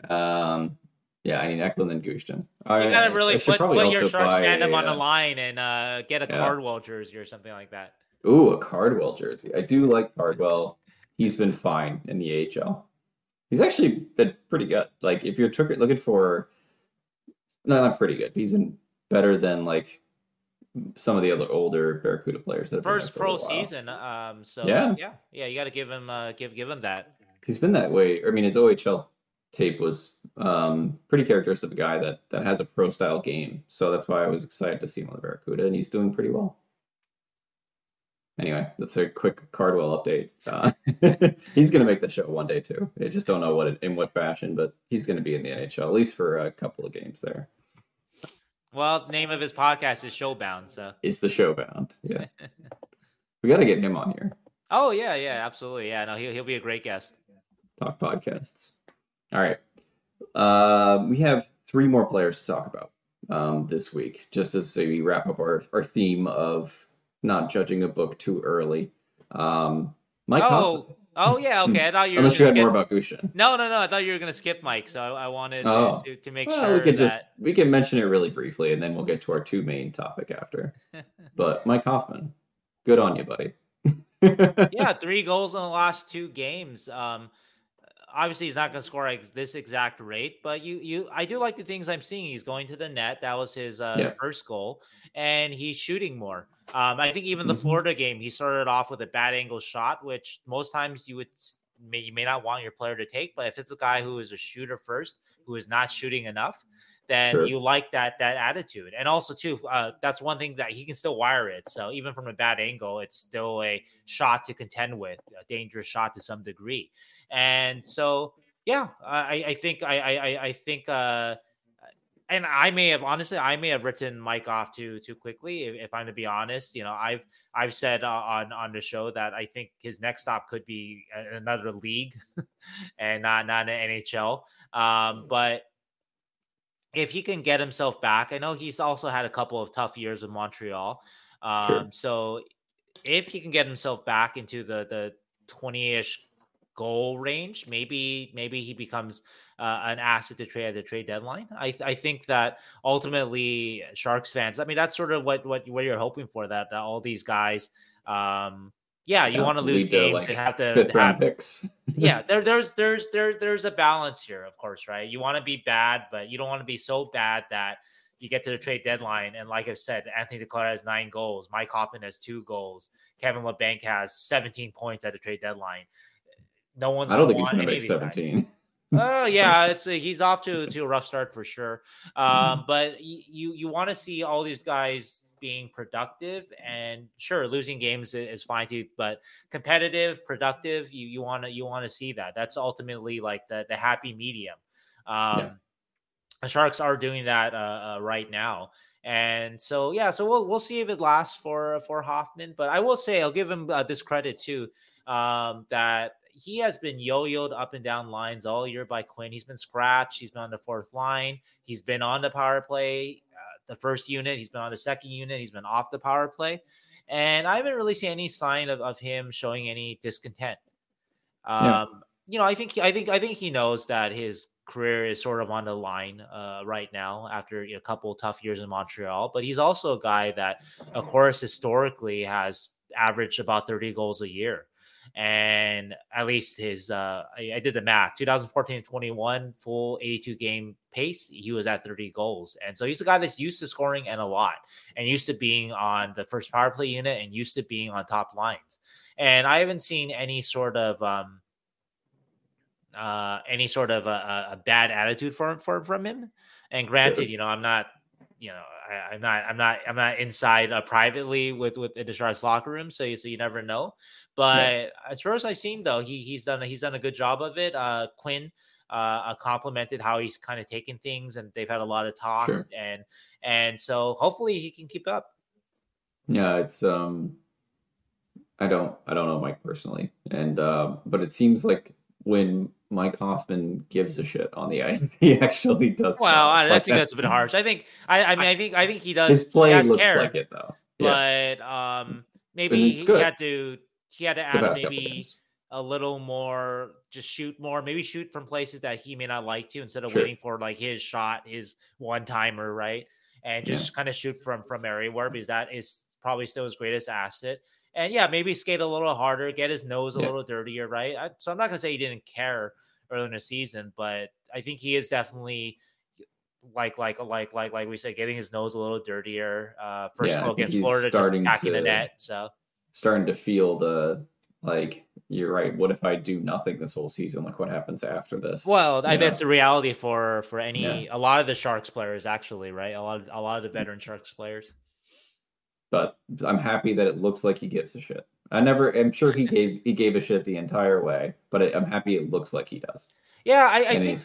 Um, yeah, I mean Eklund and Gushchin. You gotta really put, put your Sharks fandom on the line and uh, get a yeah. Cardwell jersey or something like that. Ooh, a Cardwell jersey. I do like Cardwell. He's been fine in the AHL. He's actually been pretty good. Like if you're looking for, no, not pretty good. He's been better than like some of the other older Barracuda players. That First pro season. Um. So yeah, yeah, yeah. You got to give him, uh, give give him that. He's been that way. I mean, his OHL tape was um, pretty characteristic of a guy that that has a pro style game. So that's why I was excited to see him on the Barracuda, and he's doing pretty well. Anyway, that's a quick Cardwell update. Uh, he's going to make the show one day too. I just don't know what in what fashion, but he's going to be in the NHL at least for a couple of games there. Well, name of his podcast is Showbound, so is the Showbound. Yeah, we got to get him on here. Oh yeah, yeah, absolutely. Yeah, no, he'll he'll be a great guest. Talk podcasts. All right. Uh, we have three more players to talk about um, this week, just as we wrap up our, our theme of not judging a book too early. Um, Mike. Oh, oh yeah, okay. I thought you were unless you had skip... more about Gushchin. No, no, no. I thought you were going to skip Mike, so I, I wanted to, oh. to, to, make well, sure we could that... just we can mention it really briefly, and then we'll get to our two main topic after. but Mike Hoffman, good on you, buddy. yeah, three goals in the last two games. Um, obviously he's not going to score ex- this exact rate, but you you I do like the things I'm seeing. He's going to the net. That was his uh, Yeah. first goal, and he's shooting more. Um, I think even the Mhm. Florida game, he started off with a bad angle shot, which most times you would may you may not want your player to take. But if it's a guy who is a shooter first, who is not shooting enough, then Sure. you like that that attitude. And also too, uh, that's one thing that he can still wire it. So even from a bad angle, it's still a shot to contend with, a dangerous shot to some degree. And so yeah, I, I think I I, I- think uh and I may have honestly, I may have written Mike off too too quickly. If, if I'm to be honest, you know, I've I've said uh, on on the show that I think his next stop could be another league, and not not an NHL. Um, but if he can get himself back, I know he's also had a couple of tough years with Montreal. Um, Sure. so if he can get himself back into the the 20-ish goal range, maybe maybe he becomes uh, an asset to trade at the trade deadline. I I think that ultimately Sharks fans, I mean that's sort of what what what you're hoping for that, that all these guys um yeah, you Yeah, want to lose lead to, games like, and have to Fifth have, round picks. yeah, there, there's there's there, there's a balance here, of course, right? You want to be bad, but you don't want to be so bad that you get to the trade deadline. And like I've said, Anthony Duclair has nine goals, Mike Hoffman has two goals, Kevin Labanc has 17 points at the trade deadline. No one's I don't gonna think he's going to make of these guys. 17. Oh yeah, it's a, he's off to to a rough start for sure. Mm-hmm. Um, but y- you you want to see all these guys being productive, and sure, losing games is fine too. But competitive, productive, you you want to you want to see that. That's ultimately like the the happy medium. Um, Yeah. The Sharks are doing that uh, uh, right now. And so, yeah, so we'll we'll see if it lasts for for Hoffman. But I will say, I'll give him uh, this credit too, um, that he has been yo-yoed up and down lines all year by Quinn. He's been scratched. He's been on the fourth line. He's been on the power play, uh, the first unit. He's been on the second unit. He's been off the power play, and I haven't really seen any sign of, of him showing any discontent. Um, Yeah. You know, I think he, I think I think he knows that his career is sort of on the line uh, right now after a couple tough years in Montreal. But he's also a guy that, of course, historically has averaged about 30 goals a year. And at least his, uh, I, I did the math 2014 21 full 82 game pace, he was at 30 goals. And so he's a guy that's used to scoring and a lot and used to being on the first power play unit and used to being on top lines. And I haven't seen any sort of, um, uh, any sort of a, a- bad attitude from from from him. And granted, you know, I'm not, you know, I, I'm not, I'm not, I'm not inside uh, privately with with in locker room, so you so you never know. But as far as I've seen, though, he he's done a, he's done a good job of it. Uh, Quinn uh, uh, complimented how he's kind of taken things, and they've had a lot of talks, Sure. and and so hopefully he can keep up. Yeah, it's um I don't I don't know Mike personally. And uh, but it seems like when Mike Hoffman gives a shit on the ice, he actually does Well, I, I think that's a bit harsh. I think I, I mean I think I think he does. His play looks care, like it though. Yeah, but um, maybe he had to he had to add maybe a little more, just shoot more, maybe shoot from places that he may not like to instead of Sure. waiting for like his shot, his one timer, right? And Yeah. just kind of shoot from from everywhere because that is probably still his greatest asset. And yeah, maybe skate a little harder, get his nose a Yeah. little dirtier, right? I, so I'm not gonna say he didn't care early in the season, but I think he is definitely like like like like like we said, getting his nose a little dirtier. Uh, first Yeah, of all, think against Florida, just attacking the net. So Starting to feel the like you're right. What if I do nothing this whole season? Like what happens after this? Well, I, that's a reality for for any Yeah. a lot of the Sharks players actually, right? A lot of a lot of the veteran Sharks players. But I'm happy that it looks like he gives a shit. I never. I'm sure he gave he gave a shit the entire way, but it, I'm happy it looks like he does. Yeah, I, I think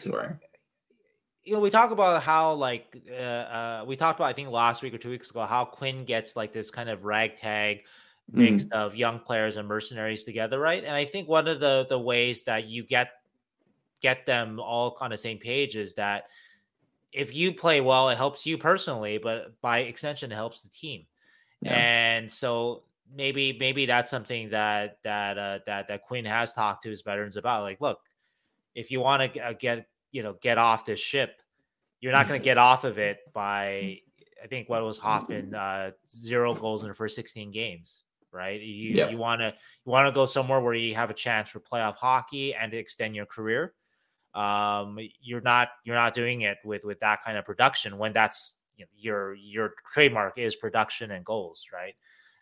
you know we talk about how like uh, uh we talked about I think last week or two weeks ago how Quinn gets like this kind of ragtag mix Mm-hmm. of young players and mercenaries together, right? And I think one of the the ways that you get get them all on the same page is that if you play well, it helps you personally, but by extension, it helps the team. Yeah. And so maybe maybe that's something that that uh, that that Quinn has talked to his veterans about. Like, look, if you want to get you know get off this ship, you're not going to get off of it by I think what was Hoffman uh, zero goals in the first 16 games, right? You you want to you want to go somewhere where you have a chance for playoff hockey and to extend your career. Um, you're not you're not doing it with with that kind of production when that's you know, your your trademark is production and goals, right?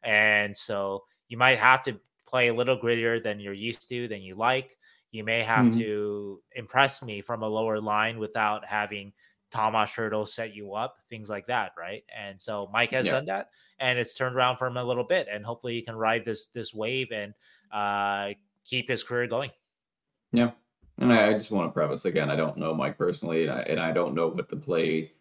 And so you might have to play a little grittier than you're used to, than you like. You may have mm-hmm. to impress me from a lower line without having Tomas Hertl set you up, things like that, right? And so Mike has yeah. done that, and it's turned around for him a little bit, and hopefully he can ride this this wave and uh, keep his career going. Yeah, and I, I just want to preface again, I don't know Mike personally, and I, and I don't know what the play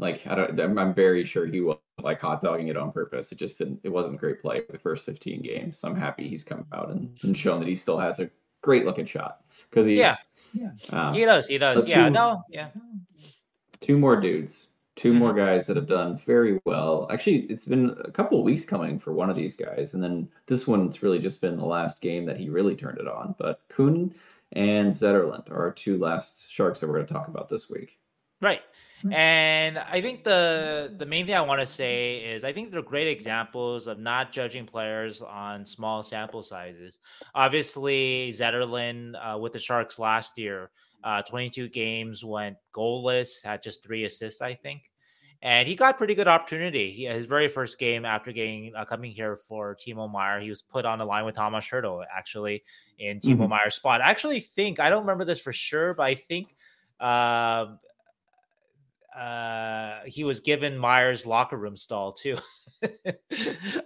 like. I don't. I'm very sure he was like hot dogging it on purpose. It just didn't. It wasn't a great play the first 15 games. So I'm happy he's come out and, and shown that he still has a great looking shot because he's yeah. Yeah. Uh, he does. He does. Yeah. Two, no. Yeah two more dudes, 2 mm-hmm. more guys that have done very well. Actually, it's been a couple of weeks coming for one of these guys, and then this one's really just been the last game that he really turned it on. But Kunin and Zetterlund are our two last Sharks that we're going to talk about this week. Right. And I think the the main thing I want to say is I think they're great examples of not judging players on small sample sizes. Obviously, Zetterlund uh, with the Sharks last year uh, 22 games, went goalless, had just three assists, I think. And he got pretty good opportunity. He, his very first game after getting uh, coming here for Timo Meier, he was put on the line with Tomas Hertl actually in Timo mm-hmm. Meier's spot. I actually think I don't remember this for sure, but I think uh, uh, he was given Meier's locker room stall too.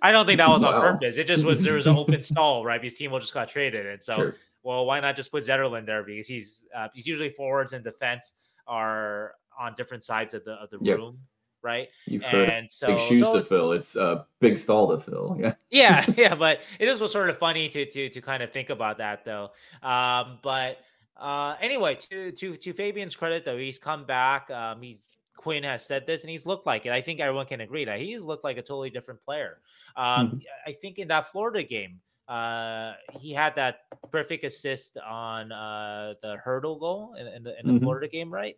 I don't think that was on purpose. It just was there was an open stall, right? Because Timo just got traded, and so sure well, why not just put Zetterlund there because he's uh, he's usually forwards and defense are on different sides of the of the yep. room, right? You've and heard so big shoes so, to fill. It's a big stall to fill. Yeah, yeah, yeah. But it is was sort of funny to to to kind of think about that though. Um, but uh, anyway, to to to Fabian's credit though, he's come back. Um, he's Quinn has said this, and he's looked like it. I think everyone can agree that he's looked like a totally different player. Um, mm-hmm. I think in that Florida game, uh, he had that perfect assist on uh, the Hertl goal in, in the, in the mm-hmm. Florida game, right?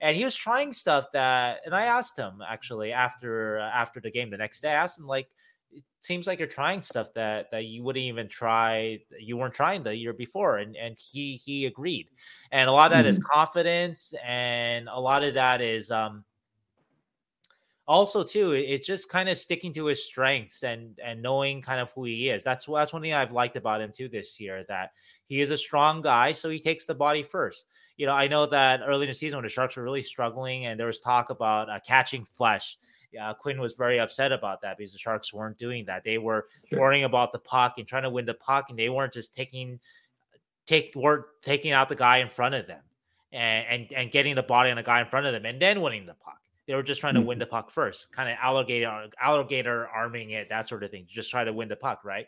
And he was trying stuff that, and I asked him actually after uh, after the game the next day. I asked him like, it seems like you're trying stuff that that you wouldn't even try, you weren't trying the year before, and and he he agreed. And a lot of that mm-hmm. is confidence, and a lot of that is um also too it's just kind of sticking to his strengths and and knowing kind of who he is that's that's one thing i've liked about him too this year that he is a strong guy so he takes the body first you know i know that early in the season when the sharks were really struggling and there was talk about uh, catching flesh uh, Quinn was very upset about that because the Sharks weren't doing that. They were sure. worrying about the puck and trying to win the puck, and they weren't just taking take were taking out the guy in front of them and, and and getting the body on the guy in front of them and then winning the puck. They were just trying to win mm-hmm. the puck first, kind of alligator alligator arming it, that sort of thing. Just try to win the puck, right?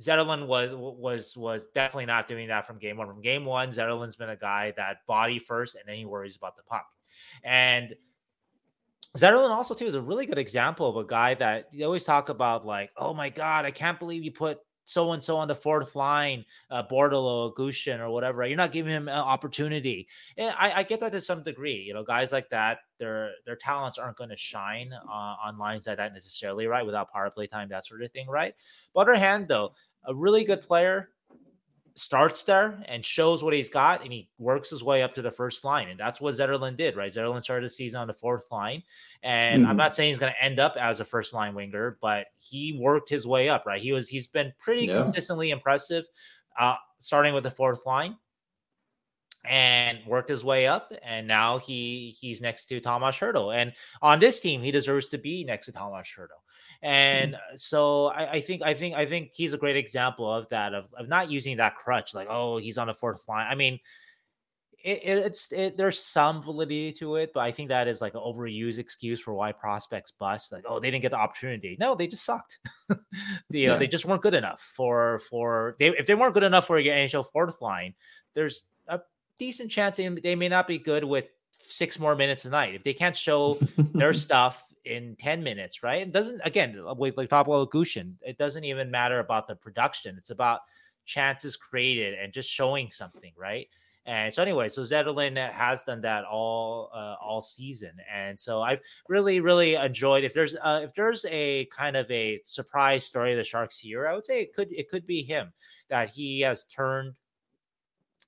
Zetterlund was was was definitely not doing that from game one. From game one, Zetterlund's been a guy that body first, and then he worries about the puck. And Zetterlund also too is a really good example of a guy that you always talk about, like, oh my god, I can't believe you put so and so on the fourth line, uh, Bordeleau, Gushchin, or whatever. You're not giving him an opportunity. And I, I, get that to some degree. You know, guys like that, their their talents aren't going to shine uh, on lines like that necessarily, right? Without power play time, that sort of thing, right? But on other hand, though, a really good player starts there and shows what he's got, and he works his way up to the first line. And that's what Zetterlund did, right? Zetterlund started the season on the fourth line. And mm-hmm. I'm not saying he's going to end up as a first line winger, but he worked his way up, right? He was, he's been pretty yeah. consistently impressive, uh, starting with the fourth line and worked his way up and now he he's next to Tomas Hertl and on this team he deserves to be next to Tomas Hertl and mm-hmm. so I, I, think I think I think he's a great example of that of, of not using that crutch like oh he's on the fourth line. I mean it, it, it's it, there's some validity to it but I think that is like an overused excuse for why prospects bust like oh they didn't get the opportunity. No they just sucked. You yeah. know they just weren't good enough for for they if they weren't good enough for your NHL fourth line there's a decent chance they, they may not be good with six more minutes a night if they can't show their stuff in 10 minutes right it doesn't again like, like about Gushchin it doesn't even matter about the production it's about chances created and just showing something right And so anyway, so Zetterlund has done that all uh, all season, and so I've really really enjoyed. If there's uh, if there's a kind of a surprise story of the Sharks here, I would say it could it could be him that he has turned.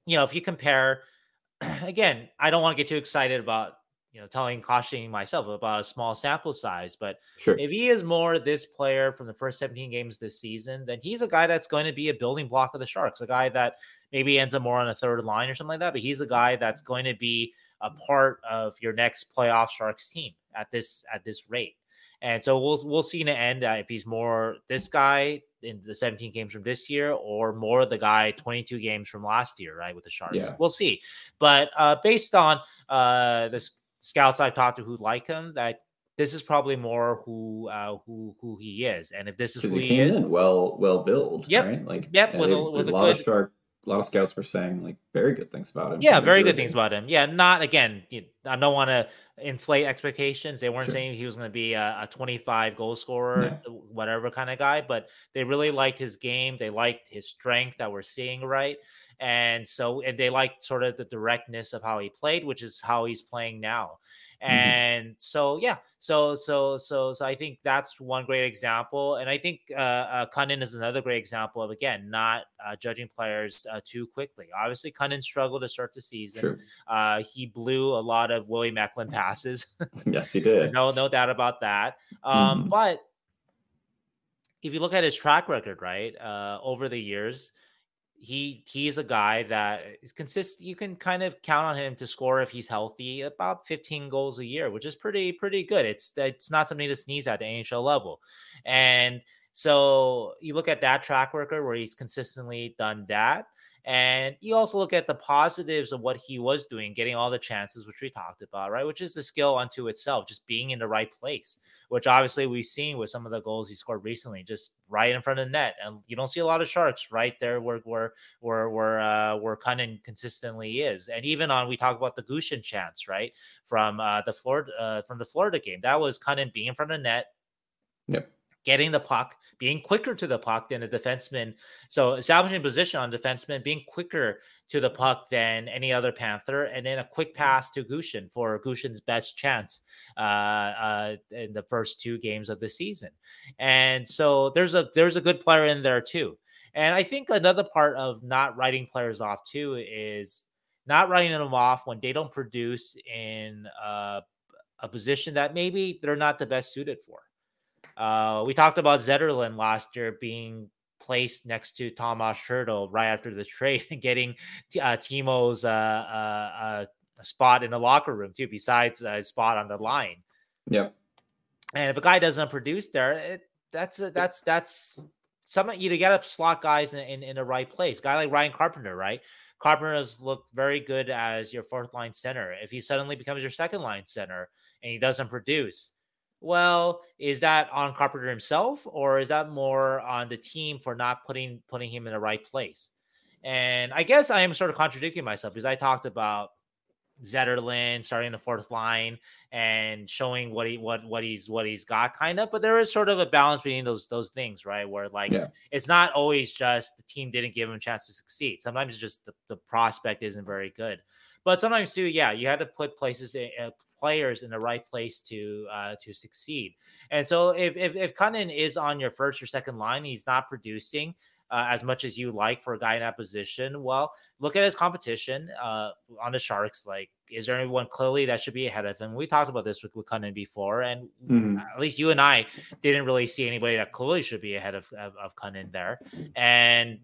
You know, if you compare, again, I don't want to get too excited about you know, telling, cautioning myself about a small sample size. But sure. if he is more this player from the first 17 games this season, then he's a guy that's going to be a building block of the Sharks, a guy that maybe ends up more on a third line or something like that. But he's a guy that's going to be a part of your next playoff Sharks team at this at this rate. And so we'll we'll see in the end uh, if he's more this guy in the 17 games from this year or more the guy 22 games from last year, right? With the Sharks, yeah. we'll see. But uh, based on uh, this scouts I've talked to who like him that this is probably more who uh, who who he is, and if this is who he, he is, well well built, yep, right? Like yep, with, a, with a, a lot good, of shark, a lot of scouts were saying like very good things about him. Yeah, very good things about him. Yeah, not again. You, I don't want to inflate expectations. They weren't sure. saying he was going to be a, a, 25 goal scorer, no. whatever kind of guy, but they really liked his game. They liked his strength that we're seeing right. And so, and they liked sort of the directness of how he played, which is how he's playing now. Mm-hmm. And mm-hmm. so, yeah, so, so, so, so I think that's one great example. And I think uh, uh Kunin is another great example of, again, not uh, judging players uh, too quickly. Obviously, Kunin struggled to start the season. Sure. Uh, he blew a lot of Willie Macklin passes. yes, he did. no, no doubt about that. Um, mm-hmm. But if you look at his track record, right, uh, over the years, he he's a guy that is consistent. You can kind of count on him to score if he's healthy, about 15 goals a year, which is pretty pretty good. It's it's not something to sneeze at the NHL level, and so you look at that track record where he's consistently done that. And you also look at the positives of what he was doing, getting all the chances, which we talked about, right? Which is the skill unto itself, just being in the right place, which obviously we've seen with some of the goals he scored recently, just right in front of the net. And you don't see a lot of sharks right there where where where where uh where Kunin consistently is. And even on we talk about the Gushchin chance, right? From uh the Florida uh, from the Florida game. That was Kunin being in front of the net. Yep getting the puck, being quicker to the puck than a defenseman. So establishing position on defenseman, being quicker to the puck than any other Panther, and then a quick pass to Gushchin for Gushchin's best chance uh, uh, in the first two games of the season. And so there's a there's a good player in there too. And I think another part of not writing players off too is not writing them off when they don't produce in uh, a position that maybe they're not the best suited for. Uh, we talked about Zetterlund last year being placed next to Tomas Hertl right after the trade and getting uh, Timo's uh, uh, uh spot in the locker room too, besides a spot on the line. Yeah. And if a guy doesn't produce there, it, that's that's that's some you got to slot guys in, in, in the right place. Guy like Ryan Carpenter, right? Carpenter has looked very good as your fourth line center. If he suddenly becomes your second line center and he doesn't produce, well, is that on Carpenter himself, or is that more on the team for not putting putting him in the right place? And I guess I am sort of contradicting myself because I talked about Zetterlund starting the fourth line and showing what he what what he's what he's got kind of but there is sort of a balance between those those things right where like yeah. it's not always just the team didn't give him a chance to succeed sometimes it's just the, the prospect isn't very good but sometimes too yeah you had to put places uh, players in the right place to uh, to succeed. And so if if, if is on your first or second line, he's not producing. Uh, as much as you like for a guy in that position, well, look at his competition uh, on the Sharks. Like, is there anyone clearly that should be ahead of him? We talked about this with, with Kunin before, and mm-hmm. at least you and I didn't really see anybody that clearly should be ahead of of, of Kunin there. And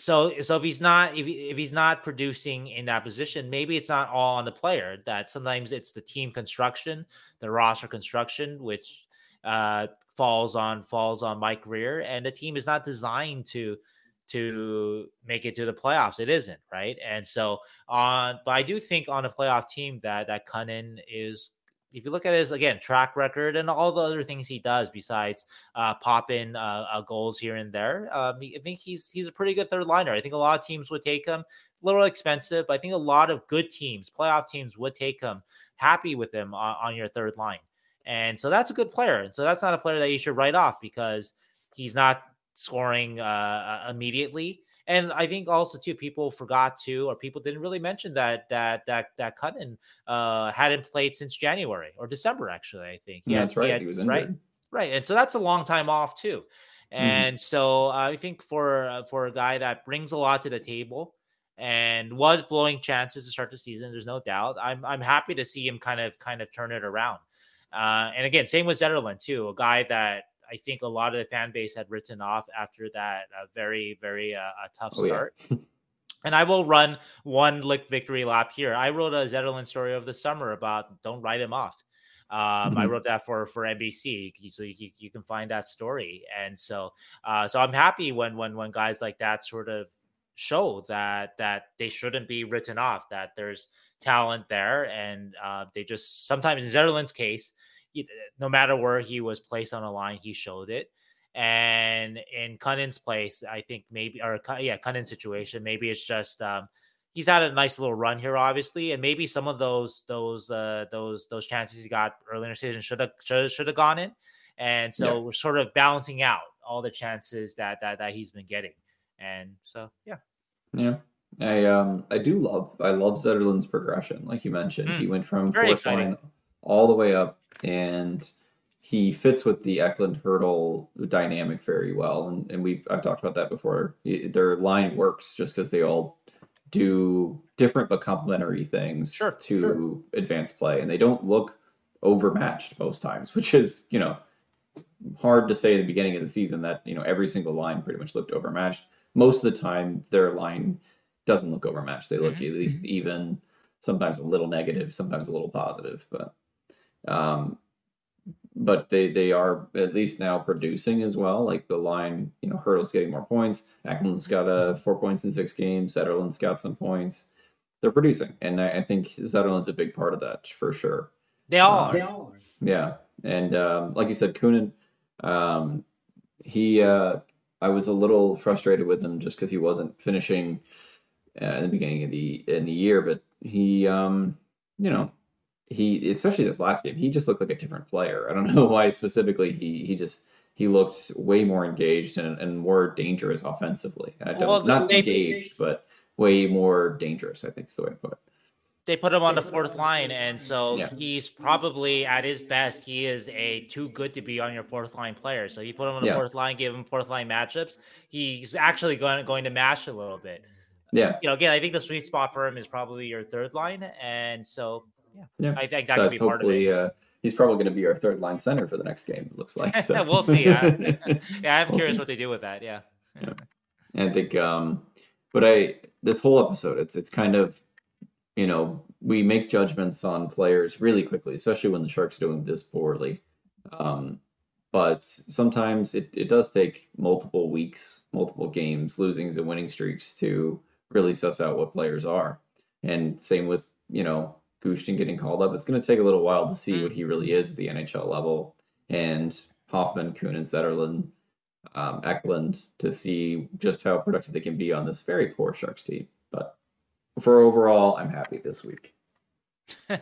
so so if he's not if, if he's not producing in that position maybe it's not all on the player that sometimes it's the team construction the roster construction which uh falls on falls on mike Grier, and the team is not designed to to make it to the playoffs. It isn't right? And so on but i do think on a playoff team that that Kunin is if you look at his again track record and all the other things he does besides uh, pop in uh, uh, goals here and there, um, I think he's he's a pretty good third liner. I think a lot of teams would take him. A little expensive, but I think a lot of good teams, playoff teams, would take him. Happy with him on, on your third line, and so that's a good player. And so that's not a player that you should write off because he's not scoring uh, uh immediately and I think also too people forgot to or people didn't really mention that that that that Kunin uh, hadn't played since January or December actually. I think yeah, that's right. He, had, he was injured. right, right, and so that's a long time off too. Mm-hmm. And mm. so uh, I think for uh, for a guy that brings a lot to the table and was blowing chances to start the season, there's no doubt. I'm I'm happy to see him kind of kind of turn it around. Uh, and again, same with Zetterlund too, a guy that I think a lot of the fan base had written off after that uh, very very uh, tough start. Oh, yeah. and I will run one lick victory lap here. I wrote a Zetterlund story of the summer about don't write him off. Um, mm-hmm. I wrote that for for NBC, so you, you can find that story. And so, uh, so I'm happy when when when guys like that sort of show that that they shouldn't be written off. That there's talent there, and uh, they just sometimes in Zetterlund's case, no matter where he was placed on a line, he showed it. And in Kunin's place, I think maybe, or yeah, Kunin's situation, maybe it's just um, he's had a nice little run here, obviously, and maybe some of those those uh, those those chances he got early in the season should have should have gone in, and so yeah. we're sort of balancing out all the chances that that that he's been getting, and so yeah, yeah. I um I do love I love Zetterlund's progression, like you mentioned. Mm. He went from fourth exciting. line all the way up, and he fits with the Eklund Hertl dynamic very well. And and we've I've talked about that before. Their line works just because they all do different but complementary things sure, to sure. advance play, and they don't look overmatched most times, which is you know hard to say at the beginning of the season that you know every single line pretty much looked overmatched. Most of the time, their line doesn't look overmatched. They look mm-hmm. at least even, sometimes a little negative, sometimes a little positive, but um, but they they are at least now producing as well. Like the line, you know, Hertl's getting more points. Eklund's got uh, four points in six games. Zetterlund's got some points. They're producing, and I, I think Zetterlund's a big part of that for sure. They all uh, are. They are. Yeah, and um, like you said, Kunin, um, he uh, I was a little frustrated with him just because he wasn't finishing uh, in the beginning of the in the year, but he, um, you know, he especially this last game, he just looked like a different player. I don't know why specifically he he just he looked way more engaged and, and more dangerous offensively. I don't well, not they, engaged, but way more dangerous. I think is the way to put it. They put him on the fourth line, and so yeah. he's probably at his best. He is a too good to be on your fourth line player. So you put him on the yeah. fourth line, give him fourth line matchups. He's actually going going to mash a little bit. Yeah. You know, again, I think the sweet spot for him is probably your third line, and so yeah, yeah. I think that so could be part of it. Uh, he's probably going to be our third line center for the next game. It looks like. So. we'll see. yeah, I'm we'll curious see. what they do with that. Yeah. yeah. I think, um, but I this whole episode, it's it's kind of, you know, we make judgments on players really quickly, especially when the Sharks are doing this poorly. Um, but sometimes it, it does take multiple weeks, multiple games, losings and winning streaks to really suss out what players are. And same with, you know, Gushchin getting called up. It's going to take a little while to see what he really is at the NHL level. And Hoffman, Kunin, and Zetterlund, um, Eklund to see just how productive they can be on this very poor Sharks team. But for overall, I'm happy this week. All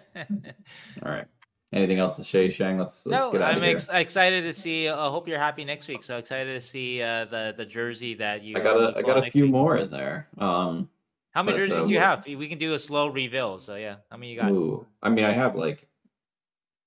right. Anything else to say, Sheng? Let's, let's no, get out I'm ex- excited to see. I uh, hope you're happy next week. So excited to see uh, the the jersey that you. I got a I got a few week. more in there. Um, how many jerseys do you have? We can do a slow reveal. So yeah, how many you got? Ooh, I mean, I have like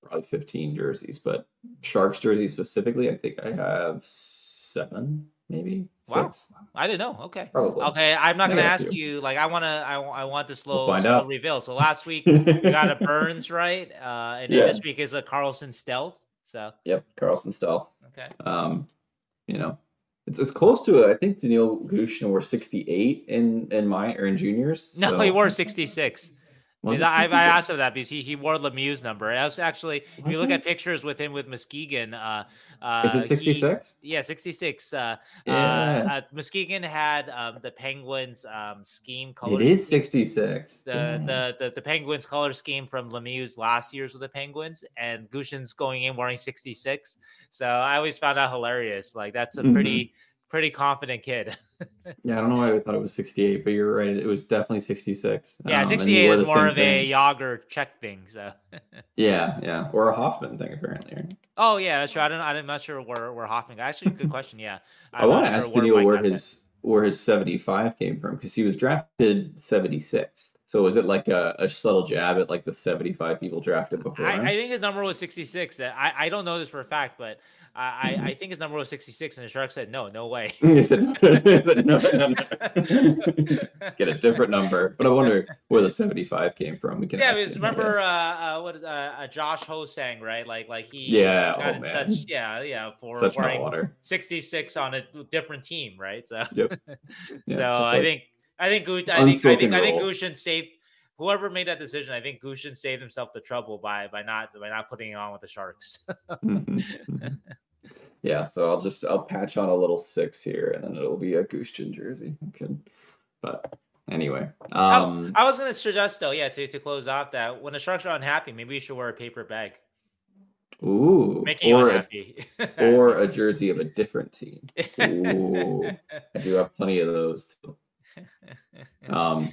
probably 15 jerseys, but Sharks jerseys specifically, I think I have seven, maybe. Wow, six. I didn't know. Okay, probably. Okay, I'm not gonna ask you. Like, I want to. I, I want the slow, we'll slow reveal. So last week we got a Burns right, uh, and yeah. this week is a Karlsson stealth. So yep, Karlsson stealth. Okay. Um, you know, it's, it's close to it. I think Danil Gushchin wore 68 in in my or in juniors. No, so. he wore 66. I, I, asked him that because he, he wore Lemieux's number. I was actually, if you look at pictures with him with Muskegon, uh, uh, is it 66? yeah, 66. Uh, uh yeah. Uh, Muskegon had um, the Penguins um, scheme color. It is 66. The, yeah. the, the, the Penguins color scheme from Lemieux's last year's with the Penguins, and Gushchin's going in wearing 66. So I always found that hilarious. Like, that's a pretty. Mm-hmm pretty confident kid. yeah, I don't know why I thought it was 68, but you're right. It was definitely 66. Yeah, um, 68 is more of thing. a Jagr Czech thing. So. yeah, yeah, or a Hoffman thing apparently. Right? Oh yeah, that's true. I don't. I'm not sure where where Hoffman. Actually, good question. Yeah, I'm i want to sure ask Danil where his where his 75 came from because he was drafted 76th. So is it like a, a subtle jab at like the 75 people drafted before I. I think his number was 66. I, I don't know this for a fact, but I. I, I think his number was 66, and the Sharks said, no, no way. he said, he said, no, no, no. Get a different number. But I wonder where the 75 came from. We can yeah, because remember uh, uh, what uh, uh, Josh Hosang, right? Like, like he Yeah, got oh, in man. such yeah, yeah for Such wearing water. 66 on a different team, right? So, Yep. so Yeah, just I like think I think Gu- I think I think I think. Gushchin saved whoever made that decision. I think Gushchin saved himself the trouble by by not by not putting it on with the Sharks. Yeah, so I'll just I'll patch on a little six here, and then it'll be a Gushchin jersey. Okay. But anyway, um, I was gonna suggest though, yeah, to, to close off that when the Sharks are unhappy, maybe you should wear a paper bag, ooh, making you or a, or a jersey of a different team. Ooh, I do have plenty of those. Too. Um,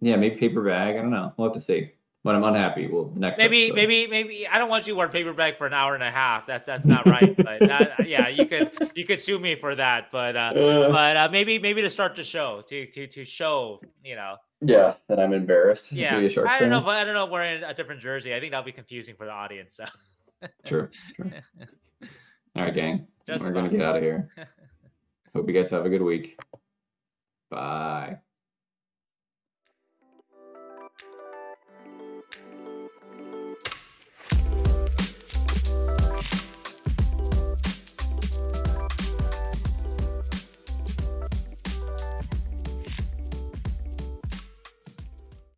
yeah, maybe paper bag. I don't know. We'll have to see. But I'm unhappy, well, the next maybe episode. maybe maybe I don't want you to wear paper bag for an hour and a half. That's that's not right. But that, yeah, you could you could sue me for that. But uh, Uh, but uh, maybe maybe to start the show to to to show you know yeah, that I'm embarrassed. to yeah be a Sharks I don't know fan. but I don't know wearing a different jersey. I think that'll be confusing for the audience. So Sure, sure. All right, gang. Just We're gonna get out of here. Hope you guys have a good week. Bye.